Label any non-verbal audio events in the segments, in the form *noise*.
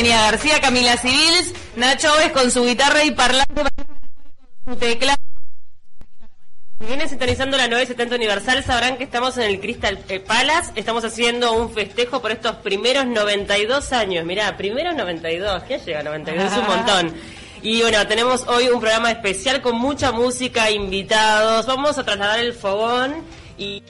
Eugenia García, Camila Civils, Nacho es con su guitarra y parlante su teclado. Viene sintonizando la 970 Universal, sabrán que estamos en el Crystal Palace, estamos haciendo un festejo por estos primeros 92 años. Mirá, primeros 92, ¿qué llega 92? Es un *laughs* montón. Y bueno, tenemos hoy un programa especial con mucha música, invitados. Vamos a trasladar el fogón y...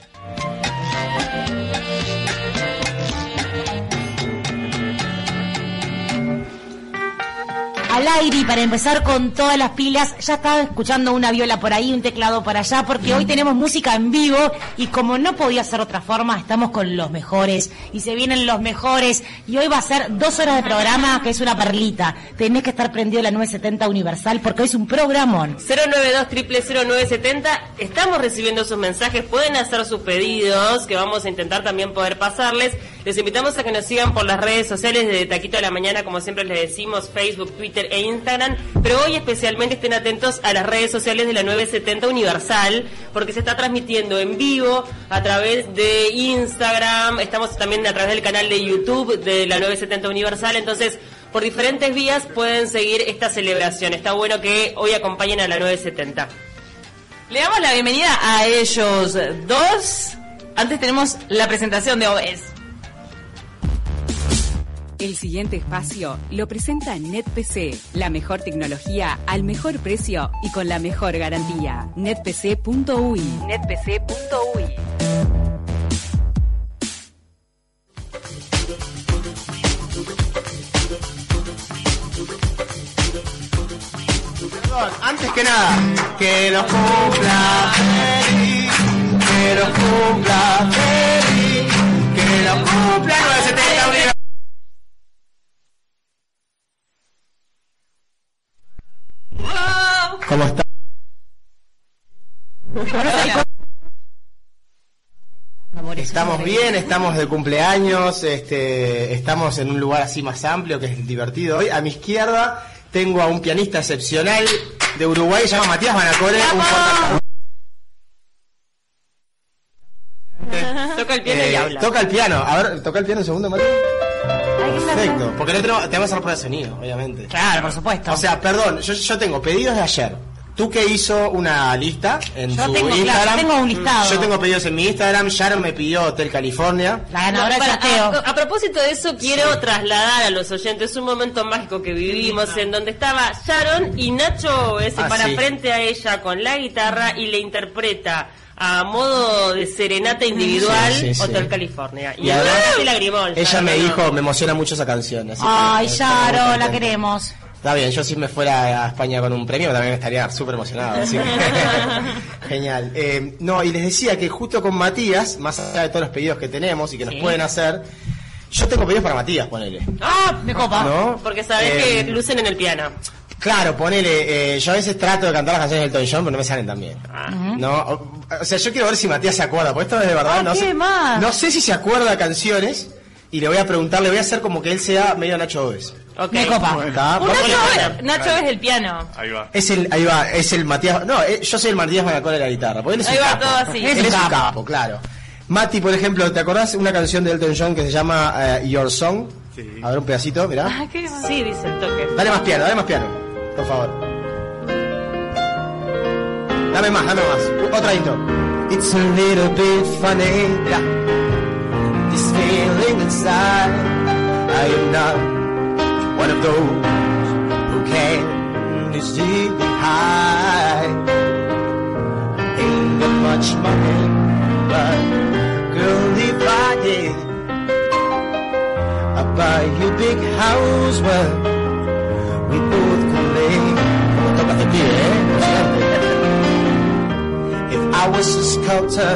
al aire y para empezar con todas las pilas, ya estaba escuchando una viola por ahí, un teclado por allá, porque hoy tenemos música en vivo y como no podía ser otra forma, estamos con los mejores y se vienen los mejores y hoy va a ser dos horas de programa que es una perlita. Tenés que estar prendido la 970 Universal porque hoy es un programón. 092 0970 estamos recibiendo sus mensajes, pueden hacer sus pedidos que vamos a intentar también poder pasarles. Les invitamos a que nos sigan por las redes sociales de Taquito de la Mañana, como siempre les decimos, Facebook, Twitter e Instagram, pero hoy especialmente estén atentos a las redes sociales de la 970 Universal, porque se está transmitiendo en vivo a través de Instagram, estamos también a través del canal de YouTube de la 970 Universal, entonces por diferentes vías pueden seguir esta celebración. Está bueno que hoy acompañen a la 970. Le damos la bienvenida a ellos dos. Antes tenemos la presentación de OBS. El siguiente espacio lo presenta NetPC, la mejor tecnología al mejor precio y con la mejor garantía. netpc.ui. netpc.ui. antes que nada, que los cumpla feliz, que los cumpla feliz, que los cumpla 970 ¿Cómo está? Estamos bien, estamos de cumpleaños, este, estamos en un lugar así más amplio que es divertido. Hoy a mi izquierda tengo a un pianista excepcional de Uruguay, se llama Matías Banacore, Toca el piano y Eh, habla. Toca el piano, a ver, toca el piano un segundo, Matías. Perfecto, porque no tenemos, tenemos que hacer prueba de sonido, obviamente. Claro, por supuesto. O sea, perdón, yo, yo tengo pedidos de ayer. Tú que hizo una lista en Yo su tengo, claro, Instagram. tengo un listado. Yo tengo pedidos en mi Instagram. Sharon me pidió Hotel California. la ganadora Para- sorteo. a, a propósito de eso, quiero trasladar a los oyentes un momento mágico que vivimos en donde estaba Sharon y Nacho se Ah, para sí. frente a ella con la guitarra y le interpreta a modo de serenata individual Sí, sí, sí. Hotel California. Y, Y ahora además, lagrimón. Ella me ¿no? dijo, me emociona mucho esa canción. así que Ay, Yaro, la queremos. Está bien, yo si me fuera a España con un premio también estaría súper emocionado. así que- *laughs* Genial. Eh, no, y les decía que justo con Matías, más allá de todos los pedidos que tenemos y que nos pueden hacer, yo tengo pedidos para Matías, ponele. Ah, Me copa. ¿No? porque sabés Eh, que lucen en el piano. Claro, ponele, eh, yo a veces trato de cantar las canciones del Elton John, pero no me salen tan bien. No, o, o sea, yo quiero ver si Matías se acuerda, porque esto es de verdad, Ah, no ¿qué sé. más? No sé si se acuerda canciones y le voy a preguntar, le voy a hacer como que él sea medio Nacho Oves. Ok. Me Nacho, Nacho es del piano. Ahí va. Es el, ahí va, es el Matías, no, eh, yo soy el Matías Manacor de la guitarra, porque él es Ahí un va capo. todo así. Él es un capo, claro. Mati, por ejemplo, ¿te acordás una canción de Elton John que se llama eh, Your Song? Sí. A ver un pedacito, mirá. Ah, qué Sí, dice el toque. Dale más piano, dale más piano, por favor. Dame más, dame más. Otra intro. It's a little bit funny. Mira. This feeling inside. I am not one of those who can easily hide. Ain't got much money, but girl, if I did, I'd buy you a big house where we both. Pie, ¿eh? If I was a sculptor,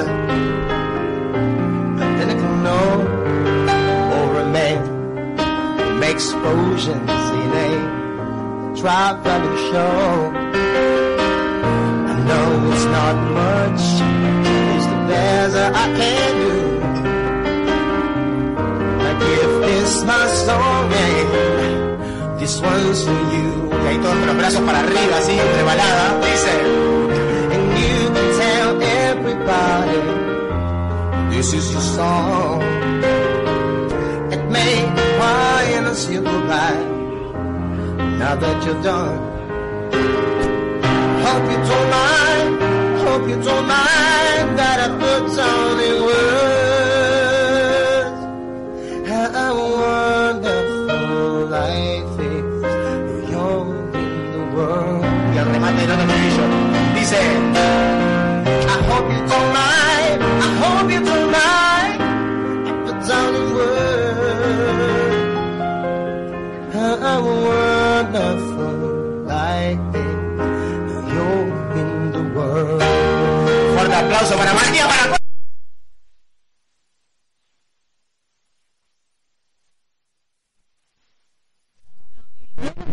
I can know, or a man who makes explosions in a traveling show. I know it's not much, it's the best I can do. I give this my song this one's for you. Y ahí todos con los brazos para arriba, así, entre balada, dice. And you can tell everybody this is your song. It may be quiet. you goodbye. Now that you're done, hope you don't mind, hope you don't mind that I put down in words dice. I hope you don't I hope you don't I put down in words how wonderful life is. You're in the world. Fuerte aplauso para Matías para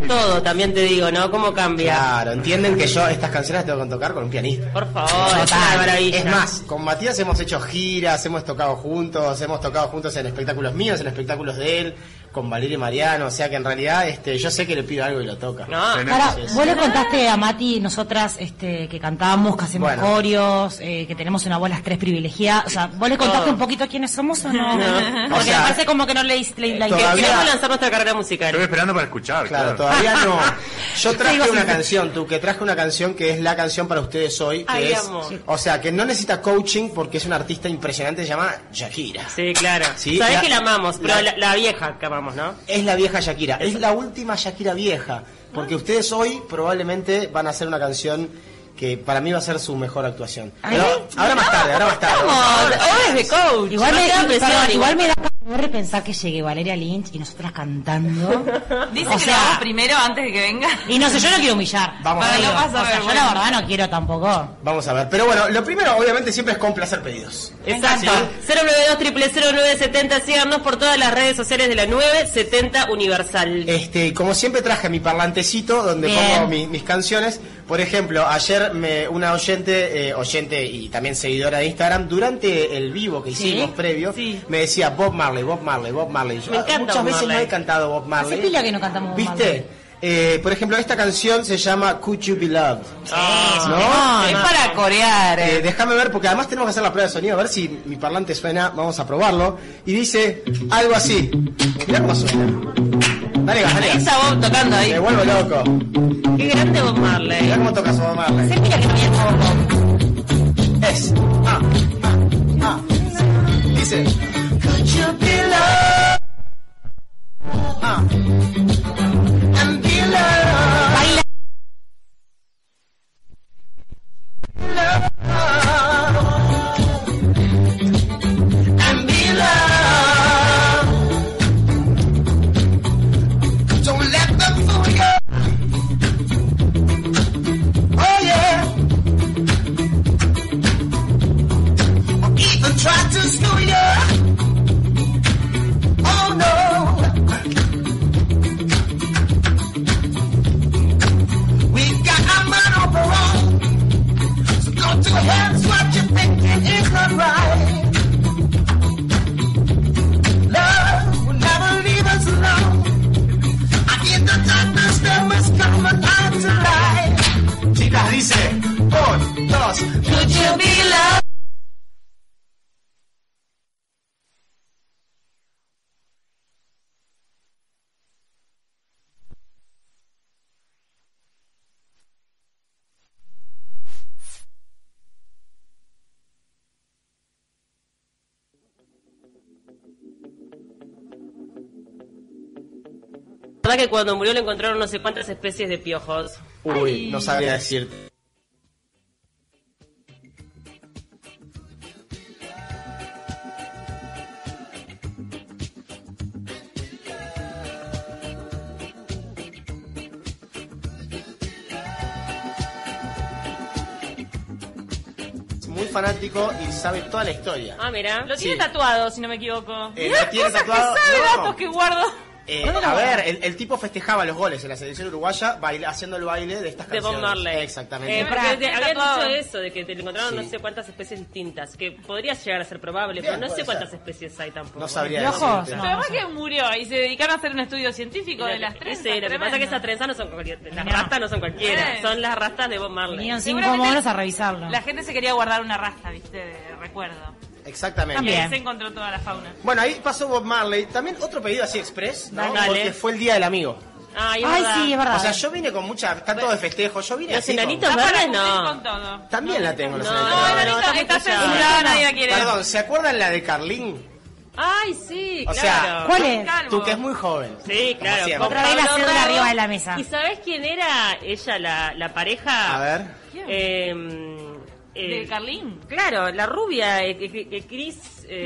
Todo, también te digo, ¿no? ¿Cómo cambia? Claro, entienden que yo estas canciones las tengo que tocar con un pianista. Por favor, es una maravilla. Es más, con Matías hemos hecho giras, hemos tocado juntos, hemos tocado juntos en espectáculos míos, en espectáculos de él, con Valeria y Mariano, o sea que en realidad este, yo sé que le pido algo y lo toca. No, Ahora, vos le contaste a Mati, nosotras este, que cantamos, que hacemos Bueno. coreos, eh, que tenemos una voz las tres privilegiada. O sea, ¿vos le contaste Todo. un poquito quiénes somos o no? No. Porque O sea, me parece como que no le, la queremos lanzar nuestra carrera musical. Estoy esperando para escuchar. Claro, Claro, todavía no. *laughs* Yo traje Sí, una canción, tú, que traje una canción que es la canción para ustedes hoy, que Ay, es, o sea, que no necesita coaching porque es una artista impresionante, se llama Shakira. Sí, claro. Sí, Sabés la- que la amamos, pero la- la, la vieja que amamos, ¿no? Es la vieja Shakira, es la última Shakira vieja, porque ustedes hoy probablemente van a hacer una canción que para mí va a ser su mejor actuación. Pero ahora más tarde, ahora más tarde. Hoy es de coach. Igual, No me, da presión, igual me da calor pensar que llegue Valeria Lynch y nosotras cantando. *laughs* Dice O que sea- lo hagas primero antes de que venga. Y no sé, yo no quiero humillar. Vamos a ver. no pasa o sea, yo vergüenza. la verdad no quiero tampoco. Vamos a ver. Pero bueno, lo primero obviamente siempre es complacer pedidos. Exacto. 092 0970 síganos por todas las redes sociales de la 970 Universal. Este, como siempre traje mi parlantecito donde Bien. pongo mi- mis canciones. Por ejemplo, ayer me, una oyente, eh, oyente y también seguidora de Instagram, durante el vivo que hicimos previo, Sí. me decía Bob Marley, Bob Marley, Bob Marley. Yo, Me encanta muchas Bob veces no Marley. he cantado Bob Marley. Hace pila que no cantamos Bob ¿Viste? Marley. Eh, por ejemplo, esta canción se llama Could You Be Loved. ¿No? es para corear. Eh, eh. déjame ver, porque además tenemos que hacer la prueba de sonido, a ver si mi parlante suena, vamos a probarlo. Y dice algo así. Mirá cómo suena. Dale dale está Bob tocando ahí. Me vuelvo loco. Qué grande Bob Marley. Mirá cómo toca su Bob Marley. Hace pila que viene Bob. Es. Ah, ah, ah. Dice. Could you be loved? Ah. Dos, could you be loved? La verdad que cuando murió le encontraron no sé cuántas especies de piojos. Uy, no sabría decir. Muy fanático y sabe toda la historia. Ah, mira. Lo tiene Sí. tatuado, si no me equivoco. Eh, ¿lo tiene Cosas tatuado? que sabe, No. datos que guardo. Eh, a ver, el, el tipo festejaba los goles en la selección uruguaya baila- haciendo el baile de estas De Bob canciones. Marley. Exactamente. Eh, porque Pará, te- habían dicho eso, de que te encontraron Sí. no sé cuántas especies distintas, que podría llegar a ser probable, Bien, pero no sé cuántas ser. especies hay tampoco. No sabría ¿De ojos? decirte. No. Pero que murió y se dedicaron a hacer un estudio científico de las tres. Sí, lo que pasa es que esas trenzas no son cualquiera, las No. rastas no son cualquiera, Eh. son las rastas de Bob Marley. Vinieron cinco monos a revisarlo. La gente se quería guardar una rasta, viste, de recuerdo. Exactamente. También. Ahí se encontró toda la fauna. Bueno, ahí pasó Bob Marley. También otro pedido así express, ¿no? Dale. Porque fue el día del amigo. Ay, sí, es verdad. O sea, yo vine con mucha. Está todo de festejo. Yo vine Los así. con- enanitos Está para verdes no. con todo. También la tengo, los No, enanitos. no, estamos está censurada, nadie la quiere. Perdón, ¿se acuerdan la de Carlín? Ay, sí, O sea, claro. ¿Cuál es? Tú que es muy joven. Sí, claro. con Otra vez la cédula arriba de la mesa. ¿Y sabes quién era ella, la, la pareja? A ver. Eh, eh, ¿De Carlín? Claro, la rubia, eh, eh, ¿Cris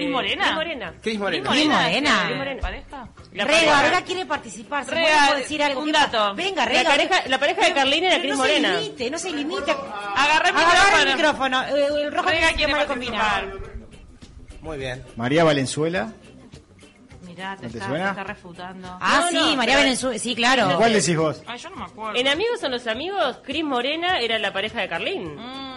Morena? Cris Morena. Cris Morena. Cris Morena. Cris Morena. ¿Pareja? La Rega, pareja- Rega quiere participar. ¿Se Rega, puede decir algo? un dato. Venga, La Rega. pareja, la pareja de Carlina era Cris no Morena. se limite, no se limite. Agarra el Agarrar el micrófono. micrófono. eh, El rojo Rega que quiere combinar. participar. Muy bien. María Valenzuela. Mirá, te ¿No te está, suena? te está refutando. Ah, No, sí, no, María Valenzuela. Sí, claro. ¿Cuál decís vos? Ay, yo no me acuerdo. En Amigos son los amigos, Cris Morena era la pareja de Carlín. Mm,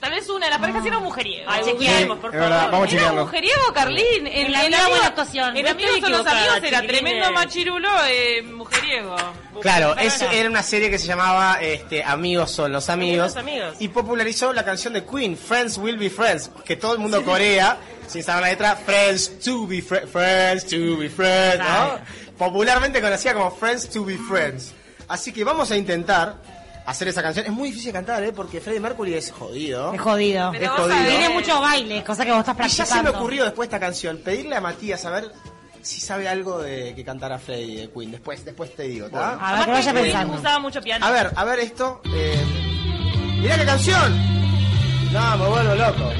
tal vez una de las parejas era un mujeriego. Ay, chequeemos, por verdad, favor. vamos a Era chequearlo. mujeriego, Carlín. En, la en buena actuación. En No Amigos son los amigos era tremendo machirulo eh, mujeriego. Claro, es, era una serie que se llamaba este, Amigos son los amigos, Amigos, y popularizó la canción de Queen, Friends Will Be Friends, que todo el mundo corea, *laughs* sin saber la letra, Friends to be fri- Friends to be Friends, ¿no? Popularmente conocida como Friends to be Friends. Así que vamos a intentar hacer esa canción. Es muy difícil cantar, ¿eh? Porque Freddie Mercury es jodido. Es jodido. Pero Es jodido. Tiene mucho baile, cosa que vos estás Y ya practicando. se me ocurrió después de esta canción pedirle a Matías a ver si sabe algo de que cantara Freddie de Queen. Después, después te digo, ¿tá? A ver, que vaya Queen pensando. usaba mucho piano. A ver, a ver esto. Eh, mirá qué canción. No, me vuelvo loco.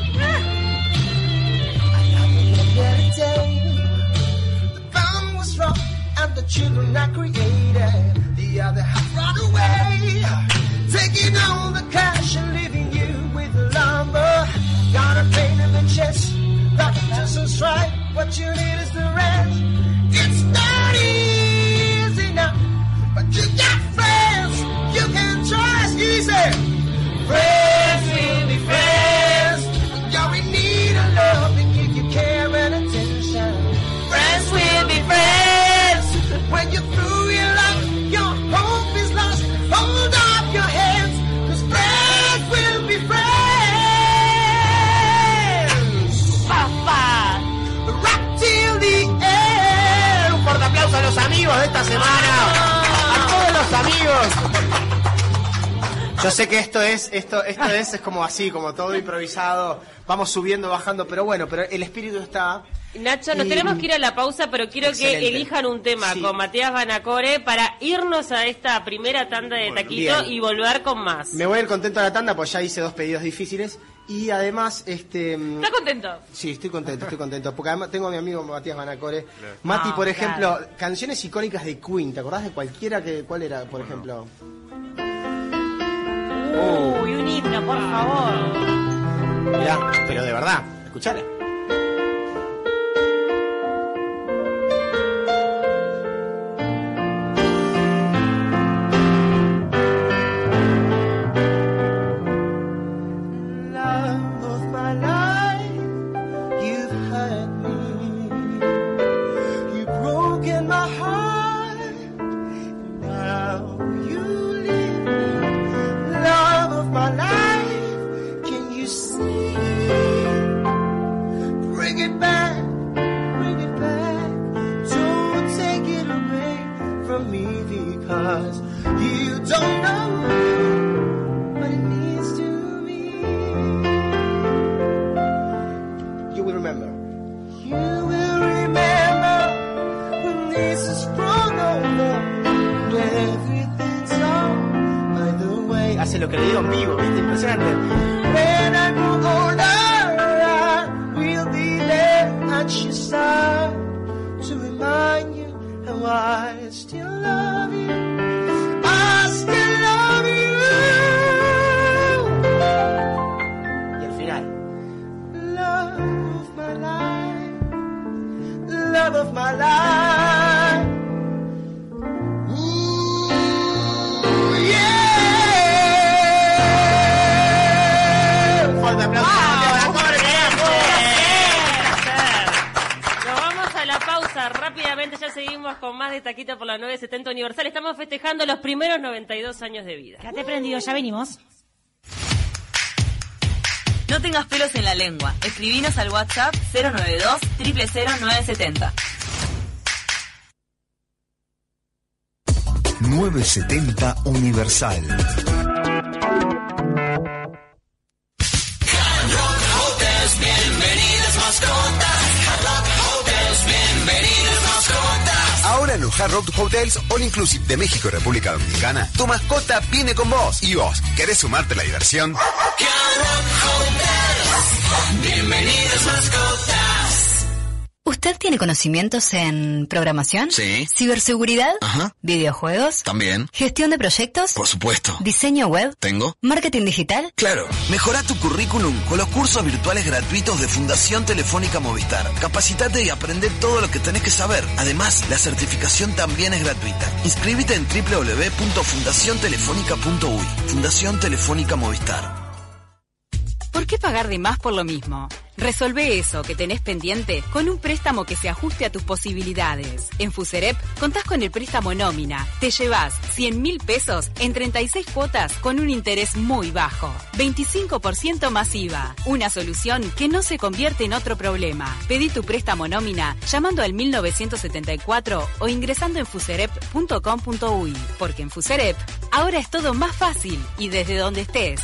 The children I created. The other half run away. Yo sé que esto es, esto, esto es, es como así, como todo improvisado. Vamos subiendo, bajando, pero bueno, pero el espíritu está. Nacho, nos Y- tenemos que ir a la pausa, pero quiero Excelente. que elijan un tema Sí. con Matías Banacore para irnos a esta primera tanda de taquito bien. y volver con más. Me voy a ir contento a la tanda, pues ya hice dos pedidos difíciles. Y además, este. mm, ¿Estás contento? Sí, estoy contento, estoy contento. Porque además tengo a mi amigo Matías Banacore. Mati, Ah, por ejemplo, claro. canciones icónicas de Queen. ¿Te acordás de cualquiera que. ¿Cuál era, por ejemplo? Uy, un himno, por favor. Mirá, pero de verdad, escuchala. Of my life. Ooh, yeah. Un fuerte aplauso Nos vamos a la pausa rápidamente, ya seguimos con más de Taquito por la 970 Universal. Estamos festejando los primeros 92 años de vida. Quédate prendido, ya venimos. No tengas pelos en la lengua. Escribinos al WhatsApp 092 000970. 970 Universal. bienvenidas mascotas. Hard Rock Hotels, bienvenidas mascotas. Ahora en los Hard Rock Hotels All Inclusive de México y República Dominicana, tu mascota viene con vos. ¿Y vos, querés sumarte a la diversión? Hard Rock Hotels, bienvenidas mascotas. ¿Usted tiene conocimientos en programación? Sí. ¿Ciberseguridad? Ajá. ¿Videojuegos? También. ¿Gestión de proyectos? Por supuesto. ¿Diseño web? ¿Tengo? ¿Marketing digital? Claro. Mejora tu currículum con los cursos virtuales gratuitos de Fundación Telefónica Movistar. Capacitate y aprende todo lo que tenés que saber. Además, la certificación también es gratuita. Inscríbete en www.fundaciontelefónica.uy. Fundación Telefónica Movistar. ¿Por qué pagar de más por lo mismo? Resolve eso que tenés pendiente con un préstamo que se ajuste a tus posibilidades. En Fuserep contás con el préstamo nómina. Te llevas 100 mil pesos en 36 cuotas con un interés muy bajo. 25% masiva. Una solución que no se convierte en otro problema. Pedí tu préstamo nómina llamando al 1974 o ingresando en fuserep.com.uy. Porque en Fuserep ahora es todo más fácil y desde donde estés.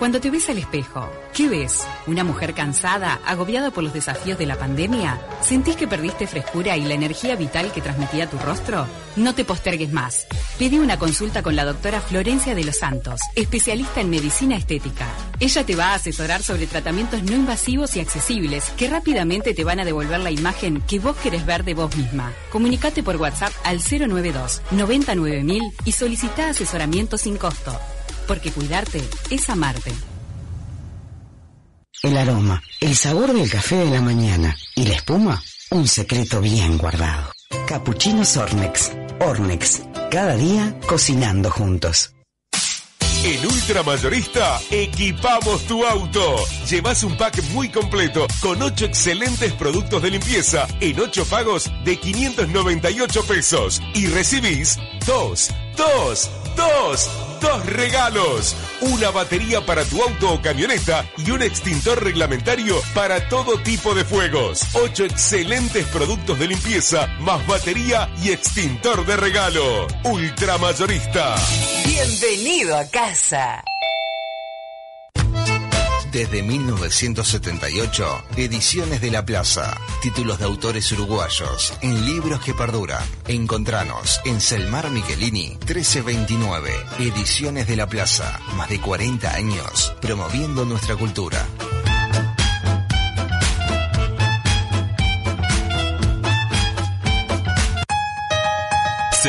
Cuando te ves al espejo, ¿qué ves? ¿Una mujer cansada, agobiada por los desafíos de la pandemia? ¿Sentís que perdiste frescura y la energía vital que transmitía tu rostro? No te postergues más. Pedí una consulta con la doctora Florencia de los Santos, especialista en medicina estética. Ella te va a asesorar sobre tratamientos no invasivos y accesibles que rápidamente te van a devolver la imagen que vos querés ver de vos misma. Comunicate por WhatsApp al 092 99000 y solicita asesoramiento sin costo. Porque cuidarte es amarte. El aroma, el sabor del café de la mañana y la espuma, un secreto bien guardado. Capuchinos Ornex. Ornex. Cada día cocinando juntos. En Ultramayorista equipamos tu auto. Llevas un pack muy completo con 8 excelentes productos de limpieza en 8 pagos de 598 pesos y recibís 2, 2, 2, dos regalos. Una batería para tu auto o camioneta y un extintor reglamentario para todo tipo de fuegos. Ocho excelentes productos de limpieza, más batería y extintor de regalo. Ultramayorista. Bienvenido a casa. Desde 1978, Ediciones de la Plaza. Títulos de autores uruguayos en libros que perduran. Encontranos en Selmar Michelini 1329. Ediciones de la Plaza. Más de 40 años promoviendo nuestra cultura.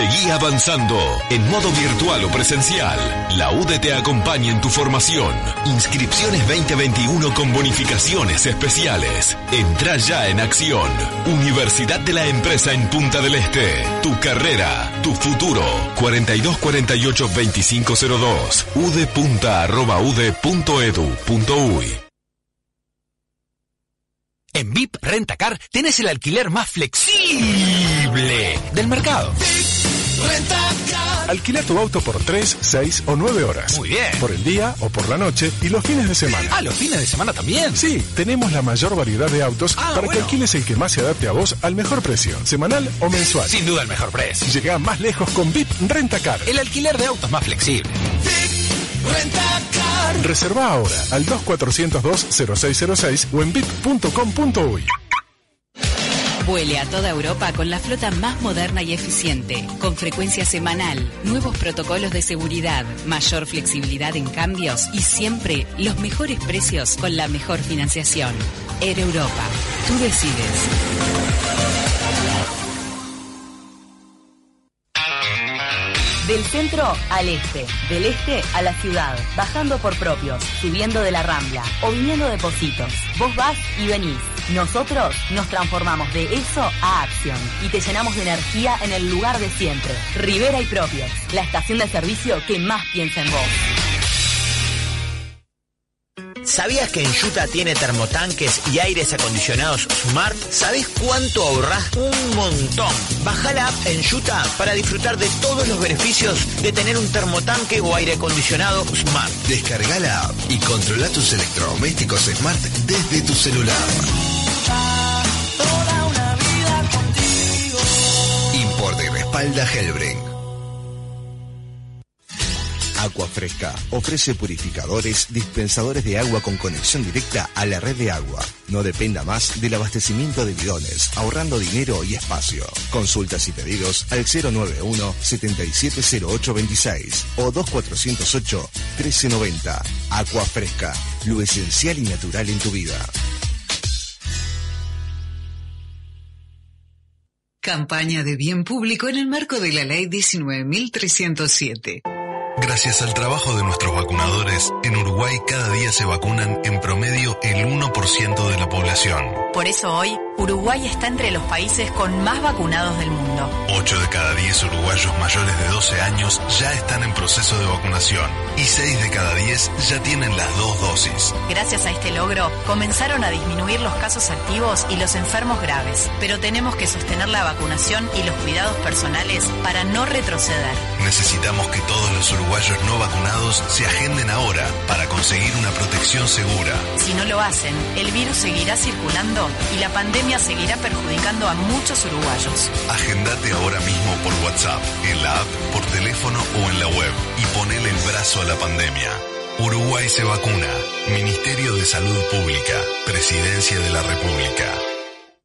Seguí avanzando en modo virtual o presencial. La UDE te acompaña en tu formación. Inscripciones 2021 con bonificaciones especiales. Entra ya en acción. Universidad de la Empresa en Punta del Este. Tu carrera, tu futuro. 4248 2502. ude.ude.edu.uy En VIP Rentacar tenés el alquiler más flexible del mercado. Alquila tu auto por 3, 6 o 9 horas. Muy bien. Por el día o por la noche y los fines de semana. Ah, los fines de semana también. Sí, tenemos la mayor variedad de autos Ah, para que alquiles el que más se adapte a vos al mejor precio, semanal o mensual. Sin duda el mejor precio. Llega más lejos con VIP Rentacar. El alquiler de autos más flexible. Reserva ahora al 2402-0606 o en VIP.com.uy. Vuele a toda Europa con la flota más moderna y eficiente, con frecuencia semanal, nuevos protocolos de seguridad, mayor flexibilidad en cambios y siempre los mejores precios con la mejor financiación. Air Europa, tú decides. Del centro al este, del este a la ciudad, bajando por propios, subiendo de la rambla o viniendo de Positos. Vos vas y venís. Nosotros nos transformamos de eso a acción y te llenamos de energía en el lugar de siempre. Rivera y Propios, la estación de servicio que más piensa en vos. ¿Sabías que Enjuta tiene termotanques y aires acondicionados Smart? ¿Sabés cuánto ahorrás? Un montón. Baja la app Enjuta para disfrutar de todos los beneficios de tener un termotanque o aire acondicionado Smart. Descarga la app y controla tus electrodomésticos Smart desde tu celular. Y respalda Hellbrink. Agua Fresca ofrece purificadores, dispensadores de agua con conexión directa a la red de agua. No dependa más del abastecimiento de bidones, ahorrando dinero y espacio. Consultas y pedidos al 091-770826 o 2408-1390. Agua Fresca, lo esencial y natural en tu vida. Campaña de bien público en el marco de la Ley 19.307. Gracias al trabajo de nuestros vacunadores, en Uruguay cada día se vacunan en promedio el 1% de la población. Por eso hoy, Uruguay está entre los países con más vacunados del mundo. 8 de cada 10 uruguayos mayores de 12 años ya están en proceso de vacunación y 6 de cada 10 ya tienen las dos dosis. Gracias a este logro, comenzaron a disminuir los casos activos y los enfermos graves. Pero tenemos que sostener la vacunación y los cuidados personales para no retroceder. Necesitamos que todos los uruguayos no vacunados se agenden ahora para conseguir una protección segura. Si no lo hacen, el virus seguirá circulando y la pandemia seguirá perjudicando a muchos uruguayos. Agendate ahora mismo por WhatsApp, en la app, por teléfono o en la web y ponele el brazo a la pandemia. Uruguay se vacuna. Ministerio de Salud Pública. Presidencia de la República.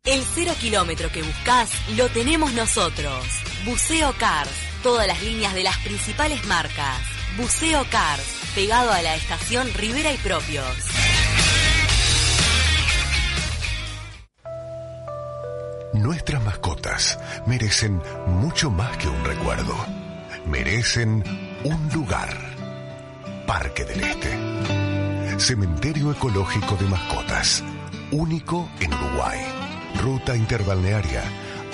El cero kilómetro que buscas lo tenemos nosotros. Buceo Cars. Todas las líneas de las principales marcas. Buceo Cars. Pegado a la estación Rivera y Propios. Nuestras mascotas merecen mucho más que un recuerdo. Merecen un lugar. Parque del Este. Cementerio ecológico de mascotas. Único en Uruguay. Ruta interbalnearia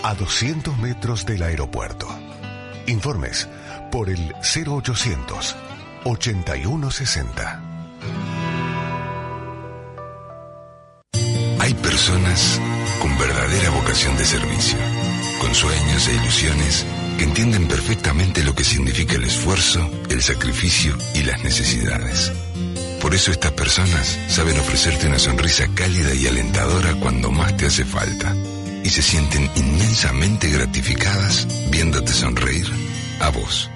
a 200 metros del aeropuerto. Informes por el 0800 8160. Hay personas con verdadera vocación de servicio, con sueños e ilusiones que entienden perfectamente lo que significa el esfuerzo, el sacrificio y las necesidades. Por eso estas personas saben ofrecerte una sonrisa cálida y alentadora cuando más te hace falta y se sienten inmensamente gratificadas viéndote sonreír a vos.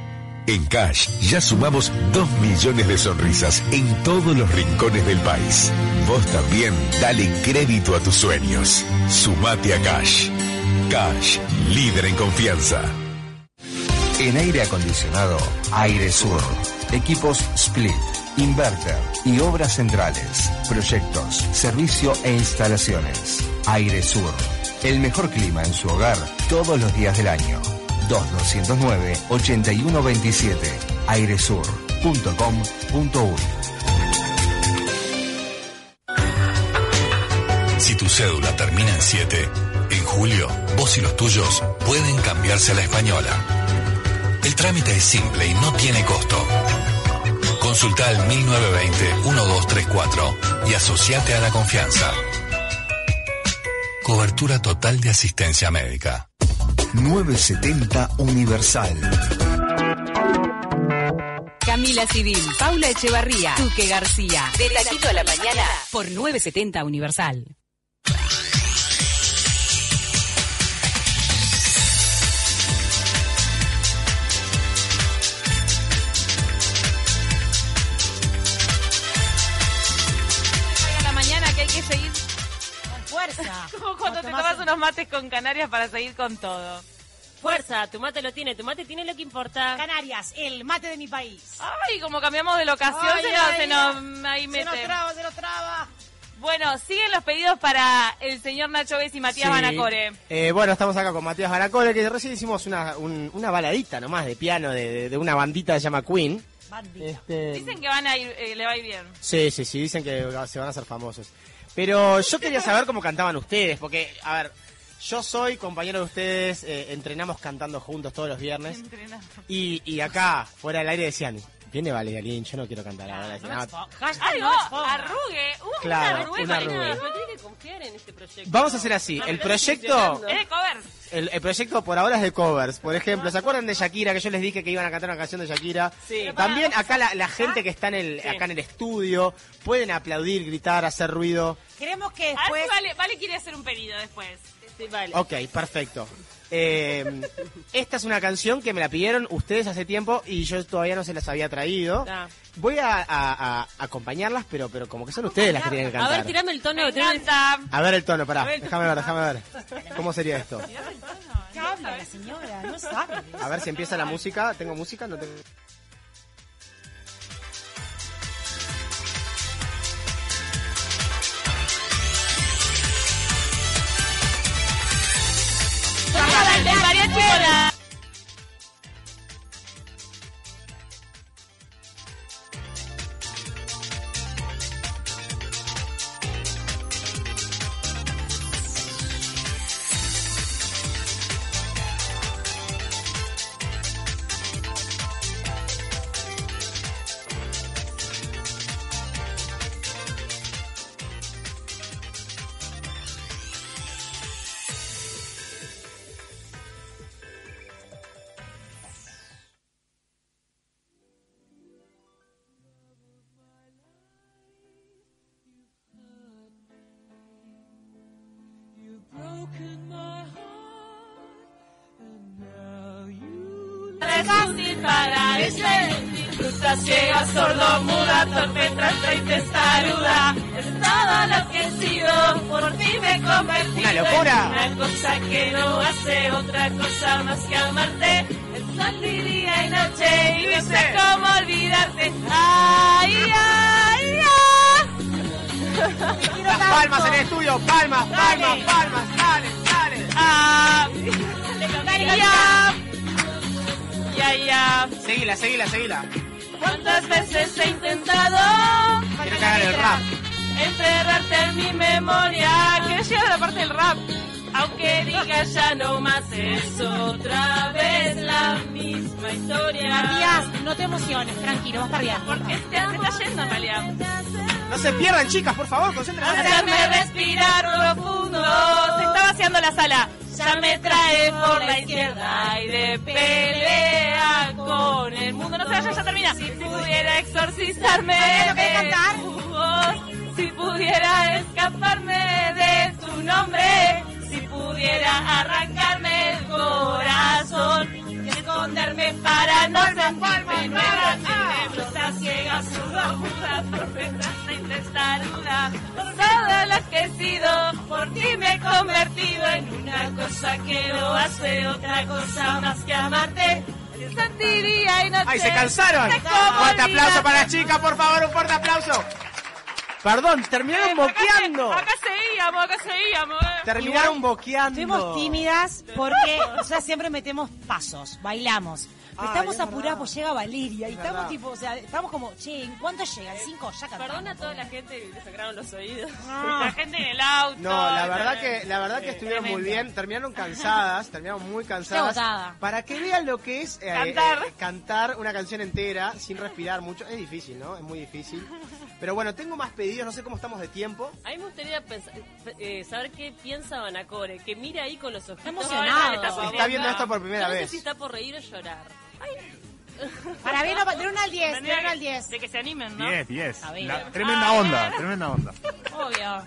En Cash ya sumamos 2 millones de sonrisas en todos los rincones del país. Vos también dale crédito a tus sueños. Sumate a Cash. Cash, líder en confianza. En aire acondicionado, Aire Sur. Equipos Split, Inverter y obras centrales. Proyectos, servicio e instalaciones. Aire Sur. El mejor clima en su hogar todos los días del año. 2209-8127. airesur.com.uy Si tu cédula termina en 7, en julio, vos y los tuyos pueden cambiarse a la española. El trámite es simple y no tiene costo. Consulta al 1920-1234 y asociate a la confianza. Cobertura total de asistencia médica. 970 Universal. Camila Civil, Paula Echevarría, Tuque García. De taquito a la mañana por 970 Universal. Cuando te tomas un- unos mates con Canarias para seguir con todo. Fuerza, tu mate lo tiene, tu mate tiene lo que importa. Canarias, el mate de mi país. Ay, como cambiamos de locación, Ay, se nos, ay, se nos, ahí Se mete. nos traba, se nos traba. Bueno, siguen los pedidos para el señor Nacho Bes y Matías Sí. Banacore. Eh, bueno, estamos acá con Matías Baracore, que recién hicimos una, un- una baladita nomás de piano de, de- de una bandita que se llama Queen. Este, Dicen que van a ir, eh, le va a ir bien. Sí, sí, sí, dicen que se van a hacer famosos. Pero yo quería saber cómo cantaban ustedes, porque, a ver, yo soy compañero de ustedes, eh, entrenamos cantando juntos todos los viernes. Y, y acá, fuera del aire, decían, Viene Valeria Lynch, yo no quiero cantar ahora. No No, arrugue. Uh, Claro, una arrugue, una arrugue. pero tiene que confiar en este proyecto. Vamos a hacer así, No, el proyecto-. Es de covers. El, el proyecto por ahora es de covers. Por ejemplo, ¿se acuerdan de Shakira? Que yo les dije que iban a cantar una canción de Shakira. Sí. También acá la, la gente que está en el, Sí. acá en el estudio pueden aplaudir, gritar, hacer ruido. Queremos que A ver después... si vale, vale quiere hacer un pedido después. Sí, vale. Ok, perfecto. Eh, esta es una canción que me la pidieron ustedes hace tiempo y yo todavía no se las había traído. Ah. Voy a, a- a acompañarlas, pero, pero como que son ustedes las que tienen que A cantar. ver, tirame el tono. Tirame-. A ver el tono, pará. A. Déjame ver, déjame ver. ¿Cómo sería esto? ¿Qué habla la señora? No sabe. A ver si empieza la música. ¿Tengo música? No tengo. El otra cosa más que amarte. Sentiría y no ¡Ay, se cansaron! Fuerte aplauso para las chicas, por favor, un fuerte aplauso. Perdón, terminaron boqueando. Acá seguíamos, acá seguíamos. eh. Terminaron boqueando. Estuvimos tímidas porque, o sea, siempre metemos pasos, bailamos. Ay, estamos es apuradas verdad. porque llega Valeria y Es estamos tipo, o sea, estamos como, che, ¿en cuánto llegan? ¿Cinco? Ya cantamos. Perdona a toda la gente que le sacaron los oídos. No. *laughs* La gente en el auto. No, la verdad que la verdad que estuvieron muy bien, terminaron cansadas, terminaron muy cansadas. Para que vean lo que es eh, Cantar. eh, cantar una canción entera sin respirar mucho, es difícil, ¿no? Es muy difícil. Pero bueno, tengo más pedidos, no sé cómo estamos de tiempo. A mí me gustaría pensar- eh, saber qué piensa Banacore, que mira ahí con los ojitos. emocionado. Ay, está Está viendo esto por primera Yo no vez. sé si está por reír o llorar. Para bien, de 1 al 10, de 1 al 10. De que se animen, ¿no? 10, 10. A ver. La- Tremenda onda, tremenda onda. Obvio.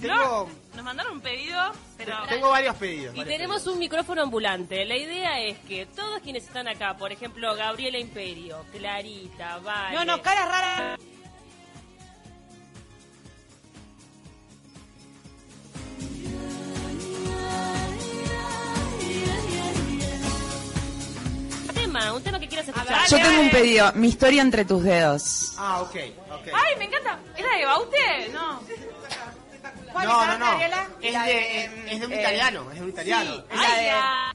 Tengo, Nos mandaron un pedido, pero... tengo varios pedidos. Y varios tenemos un micrófono ambulante. La idea es que todos quienes están acá, por ejemplo, Gabriela Imperio, Clarita, Vale... No, no, caras raras. Un tema, un tema que quieras escuchar. Yo tengo un pedido, mi historia entre tus dedos. Ah, ok, ok. ¡Ay, me encanta! ¿Era de Baute? No. ¿Cuál No, es, no? Es de, es, es de un Eh, italiano, es de un italiano. ¡Ay, ya! Pudiera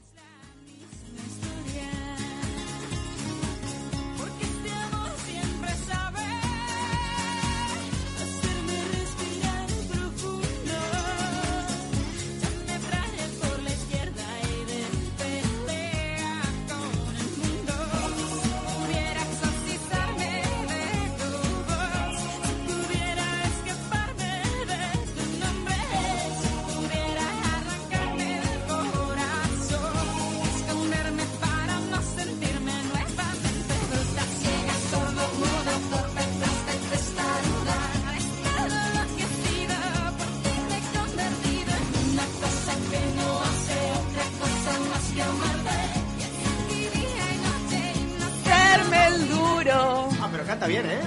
canta bien, ¿eh?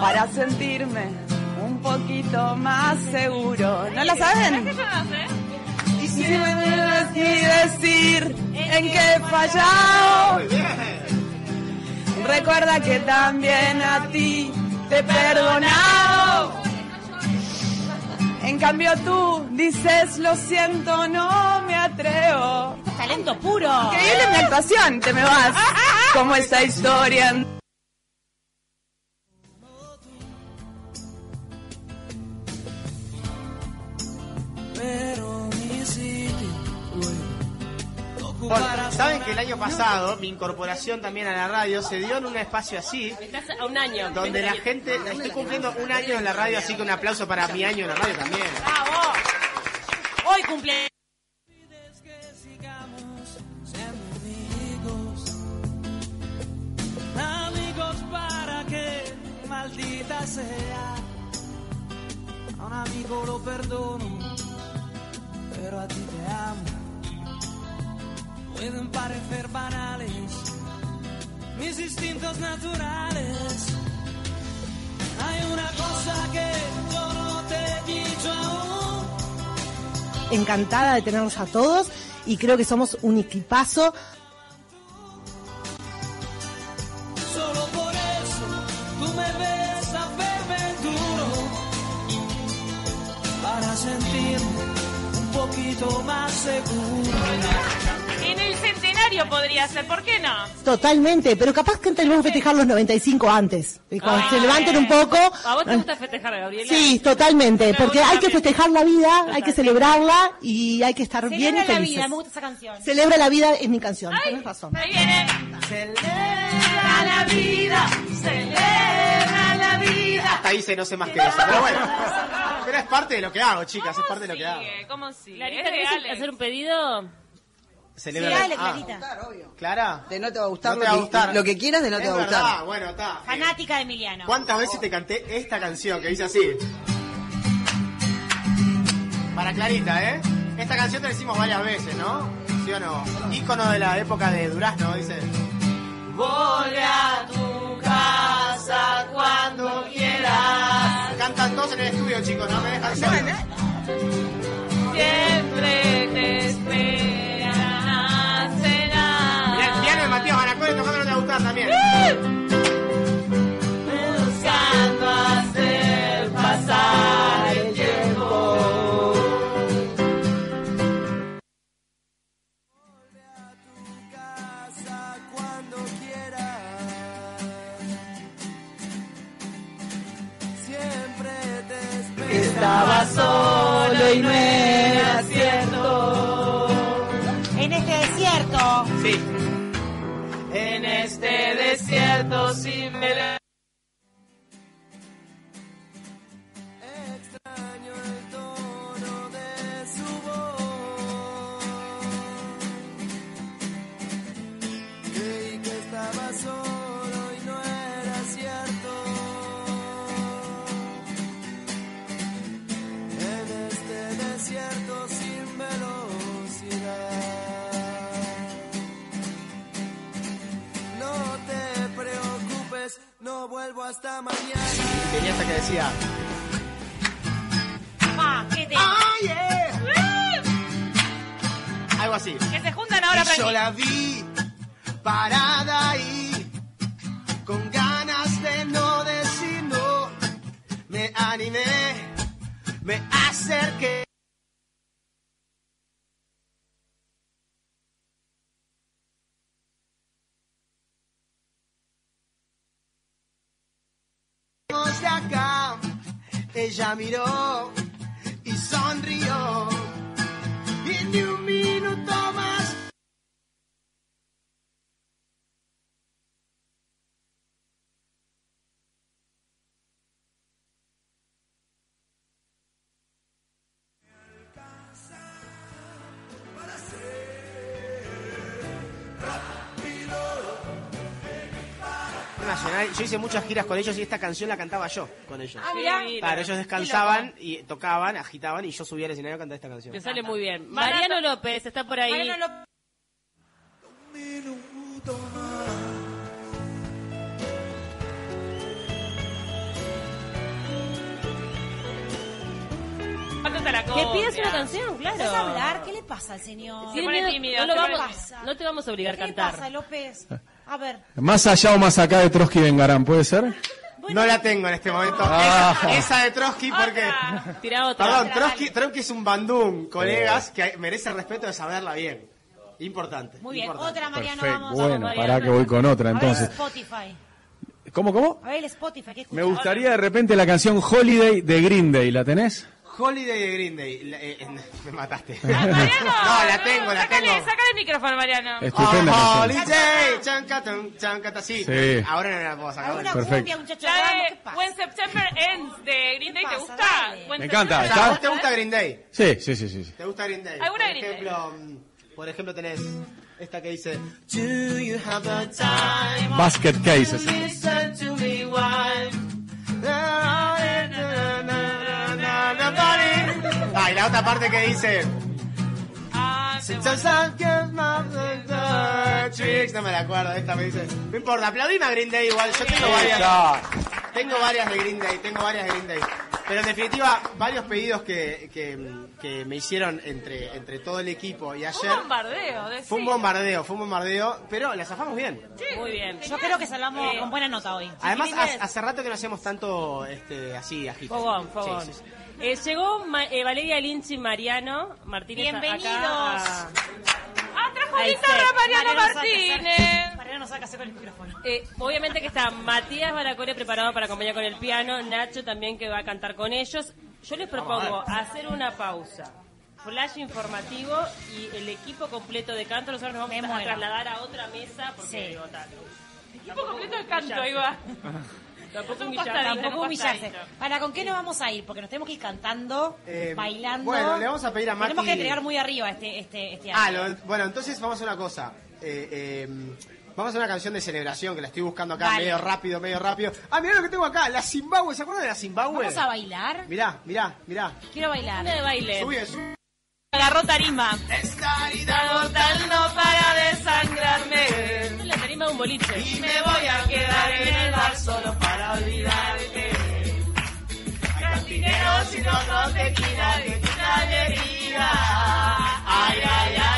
Para sentirme un poquito más seguro. ¿No la saben? Y si me decir en qué he fallado. Recuerda que también a ti te he perdonado. En cambio tú dices lo siento, no me atrevo. Talento puro. Increíble mi actuación, te me vas. *laughs* Como esta historia. Año pasado mi incorporación también a la radio se dio en un espacio así, Estás a un año. donde la gente, estoy cumpliendo un año en la radio, así que un aplauso para mi año en la radio también. ¡Bravo! Hoy cumple. amigos para que maldita sea. A un amigo lo perdono, pero a ti te amo. Pueden parecer banales mis instintos naturales. Hay una cosa que yo no te he dicho aún. encantada de tenerlos a todos y creo que somos un equipazo. Solo por eso tú me ves a verme duro para sentirme un poquito más seguro. Centenario podría ser, ¿por qué no? Totalmente, pero capaz que tenemos que festejar los 95 antes. Y cuando se levanten un poco. ¿A vos te gusta festejar, Gabriela? Sí, totalmente, porque hay que festejar la vida, hay que celebrarla y hay que estar bien y Celebra la felices. vida, me gusta esa canción. Celebra la vida es mi canción, tienes razón. Ahí viene. Celebra la vida, celebra la vida. Hasta ahí se no sé más que eso, pero bueno. *laughs* Pero es parte de lo que hago, chicas, es parte de lo que hago. ¿Cómo sí? Es de ¿querés Alex. hacer un pedido? Celebra Sí, la- dale, ah, Clarita. ¿Clara? De no te va a gustar, No te va a gustar. lo que quieras de no te va a gustar. bueno, está. Fanática de Emiliano. ¿Cuántas veces te canté esta canción que dice así? Para Clarita, ¿eh? Esta canción te la hicimos varias veces, ¿no? ¿Sí o no? Ícono de la época de Durazno, dice. Volve a tu casa cuando quieras. Cantan todos en el estudio, chicos, no me dejan solo. Siempre te esperan tocando no te va a gustar también. Buscando hacer pasar el tiempo. Vuelve a tu casa cuando quieras. Siempre te espero. Estaba solo y no era cierto. En este desierto. Sí. En este desierto si hasta mañana. Y tenía esta que decía. Ah, ¿qué te... Algo así. Que se juntan ahora Y yo para la vi parada ahí, con ganas de no decir no. Me animé, me acerqué. Ella miró y sonrió. Yo hice muchas giras con ellos y esta canción la cantaba yo con ellos. Ah, mirá. Claro, ellos descansaban y tocaban, agitaban y yo subía al escenario a cantar esta canción. Me sale muy bien. Mariano López está por ahí. Mariano López. Que pidas una canción, claro. ¿Vas hablar? ¿Qué le pasa al señor? Se pone tímido, No, te vamos a obligar a cantar. ¿Qué le pasa, López? A ver. Más allá o más acá de Trotsky Vengarán, ¿puede ser? No la tengo en este momento. Ah. Esa, esa de Trotsky porque... Tira otra. Perdón, Trotsky, Trotsky es un bandún, colegas, que merece el respeto de saberla bien. Importante. Muy bien, importante. otra Mariano, Perfecto. vamos. Bueno, vamos, para que voy con otra A ver entonces. Spotify. ¿Cómo, cómo? A ver el Spotify, ¿qué Me gustaría de repente la canción Holiday de Green Day, ¿la tenés? Holiday de Green Day. La- eh, eh, *laughs* me mataste. Mariano, *laughs* no, la tengo, la sácale, tengo. sácale el micrófono, Mariano. Estupenda Oh. Holiday, chancata, chancata, sí. Sí. Ahora no la puedo sacar. ¿Alguna Perfecto. cumbia, muchachos? When September Ends de Green Day, ¿te gusta? Me encanta, O September sea, ¿a está- vos te gusta Green Day? Sí, sí, sí, sí. ¿Te gusta Green Day? ¿Alguna por Green Day? ejemplo, mm, Por ejemplo, tenés esta que dice Do you have the time Basket Cases. listen to me while Ah, y la otra parte que dice. No me la acuerdo, esta me dice No importa, aplaudime a Green Day igual Yo tengo varias Tengo varias de Green Day, tengo varias de Green Day Pero en definitiva, varios pedidos que, que, que me hicieron entre, entre todo el equipo y Un ayer bombardeo, decía. Fue un bombardeo, fue un bombardeo Pero la zafamos bien Muy bien. Yo creo que salvamos Eh, con buena nota hoy. Además, hace rato que no hacemos tanto este, así. Fogón, fogón. Sí, sí, sí. Eh, llegó Ma- eh, Valeria Lynch y Mariano Martínez a- Bienvenidos. acá a- Ah, trajo Ahí guitarra está. Mariano. Martínez. Mariano no sabe qué hacer con el micrófono. Eh, obviamente que está Matías Baracore preparado para acompañar con el piano, Nacho también que va a cantar con ellos. Yo les propongo hacer una pausa, flash informativo y el equipo completo de canto nosotros nos Me vamos a muero. trasladar a otra mesa porque Sí. digo, tal, Equipo completo de canto, ahí va. *laughs* Tampoco Un humillar, costadito, Tampoco humillarse. ¿Para con qué nos vamos a ir? Porque nos tenemos que ir cantando, Eh, bailando. bueno, le vamos a pedir a Tenemos Mati- que entregar muy arriba este, este, este año. Ah, lo- bueno, entonces vamos a hacer una cosa. Eh, eh, vamos a hacer una canción de celebración que la estoy buscando acá medio rápido, medio rápido. Ah, mirá lo que tengo acá, la Zimbabue. ¿Se acuerdan de la Zimbabue? ¿Vamos a bailar? Mirá, mirá, mirá. Quiero bailar. Una de baile. Subí eso. Agarró tarima. Esta herida Mortal no para de sangrarme. La tarima de un boliche. Y me voy a quedar en el bar solo para olvidarte. Cantineros y otros tequila que quita la herida. Ay, ay, ay, ay,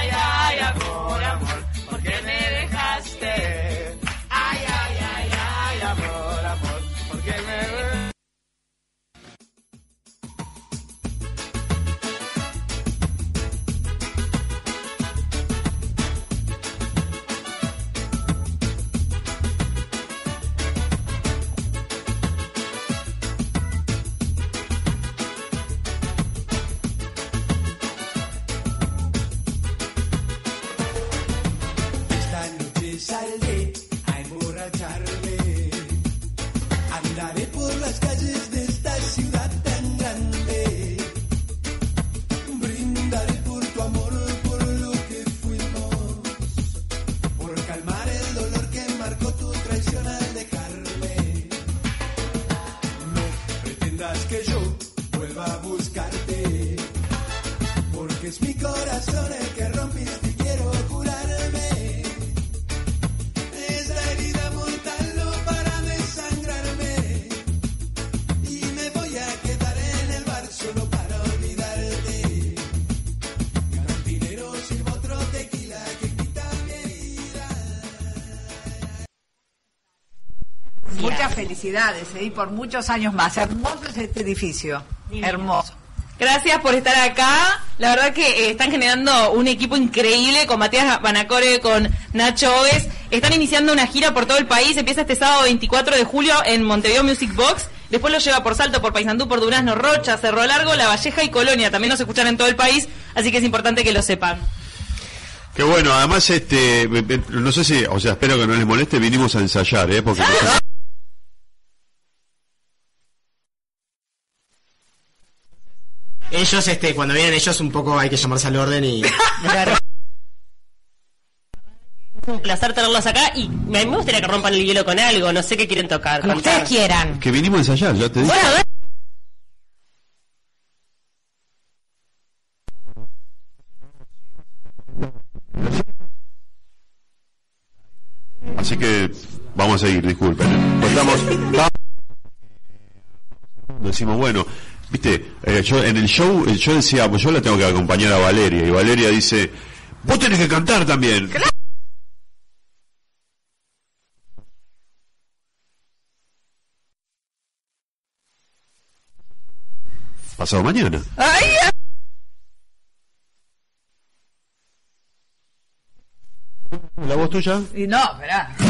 felicidades, ¿eh? y por muchos años más. Hermoso es este edificio. Hermoso. Gracias por estar acá. La verdad que eh, están generando un equipo increíble con Matías Banacore, con Nacho Oves. Están iniciando una gira por todo el país. Empieza este sábado 24 de julio en Montevideo Music Box. Después lo lleva por Salto, por Paysandú, por Durazno, Rocha, Cerro Largo, La Valleja y Colonia. También nos escuchan en todo el país, así que es importante que lo sepan. Qué bueno, además, este, no sé si, o sea, espero que no les moleste, vinimos a ensayar, ¿eh? Porque *laughs* Ellos, este, cuando vienen ellos, un poco hay que llamarse al orden y. Es un placer tenerlos acá y me me gustaría que rompan el hielo con algo. No sé qué quieren tocar. Como ustedes quieran. que vinimos a ensayar, ya te dije. Bueno, a ver. Así que vamos a seguir, disculpen. ¿eh? Pues estamos, vamos- decimos, bueno, viste, eh, yo en el show, eh, yo decía, pues yo la tengo que acompañar a Valeria, y Valeria dice, vos tenés que cantar también. Pasado mañana. Ay, ay. ¿La voz tuya? Y no, esperá.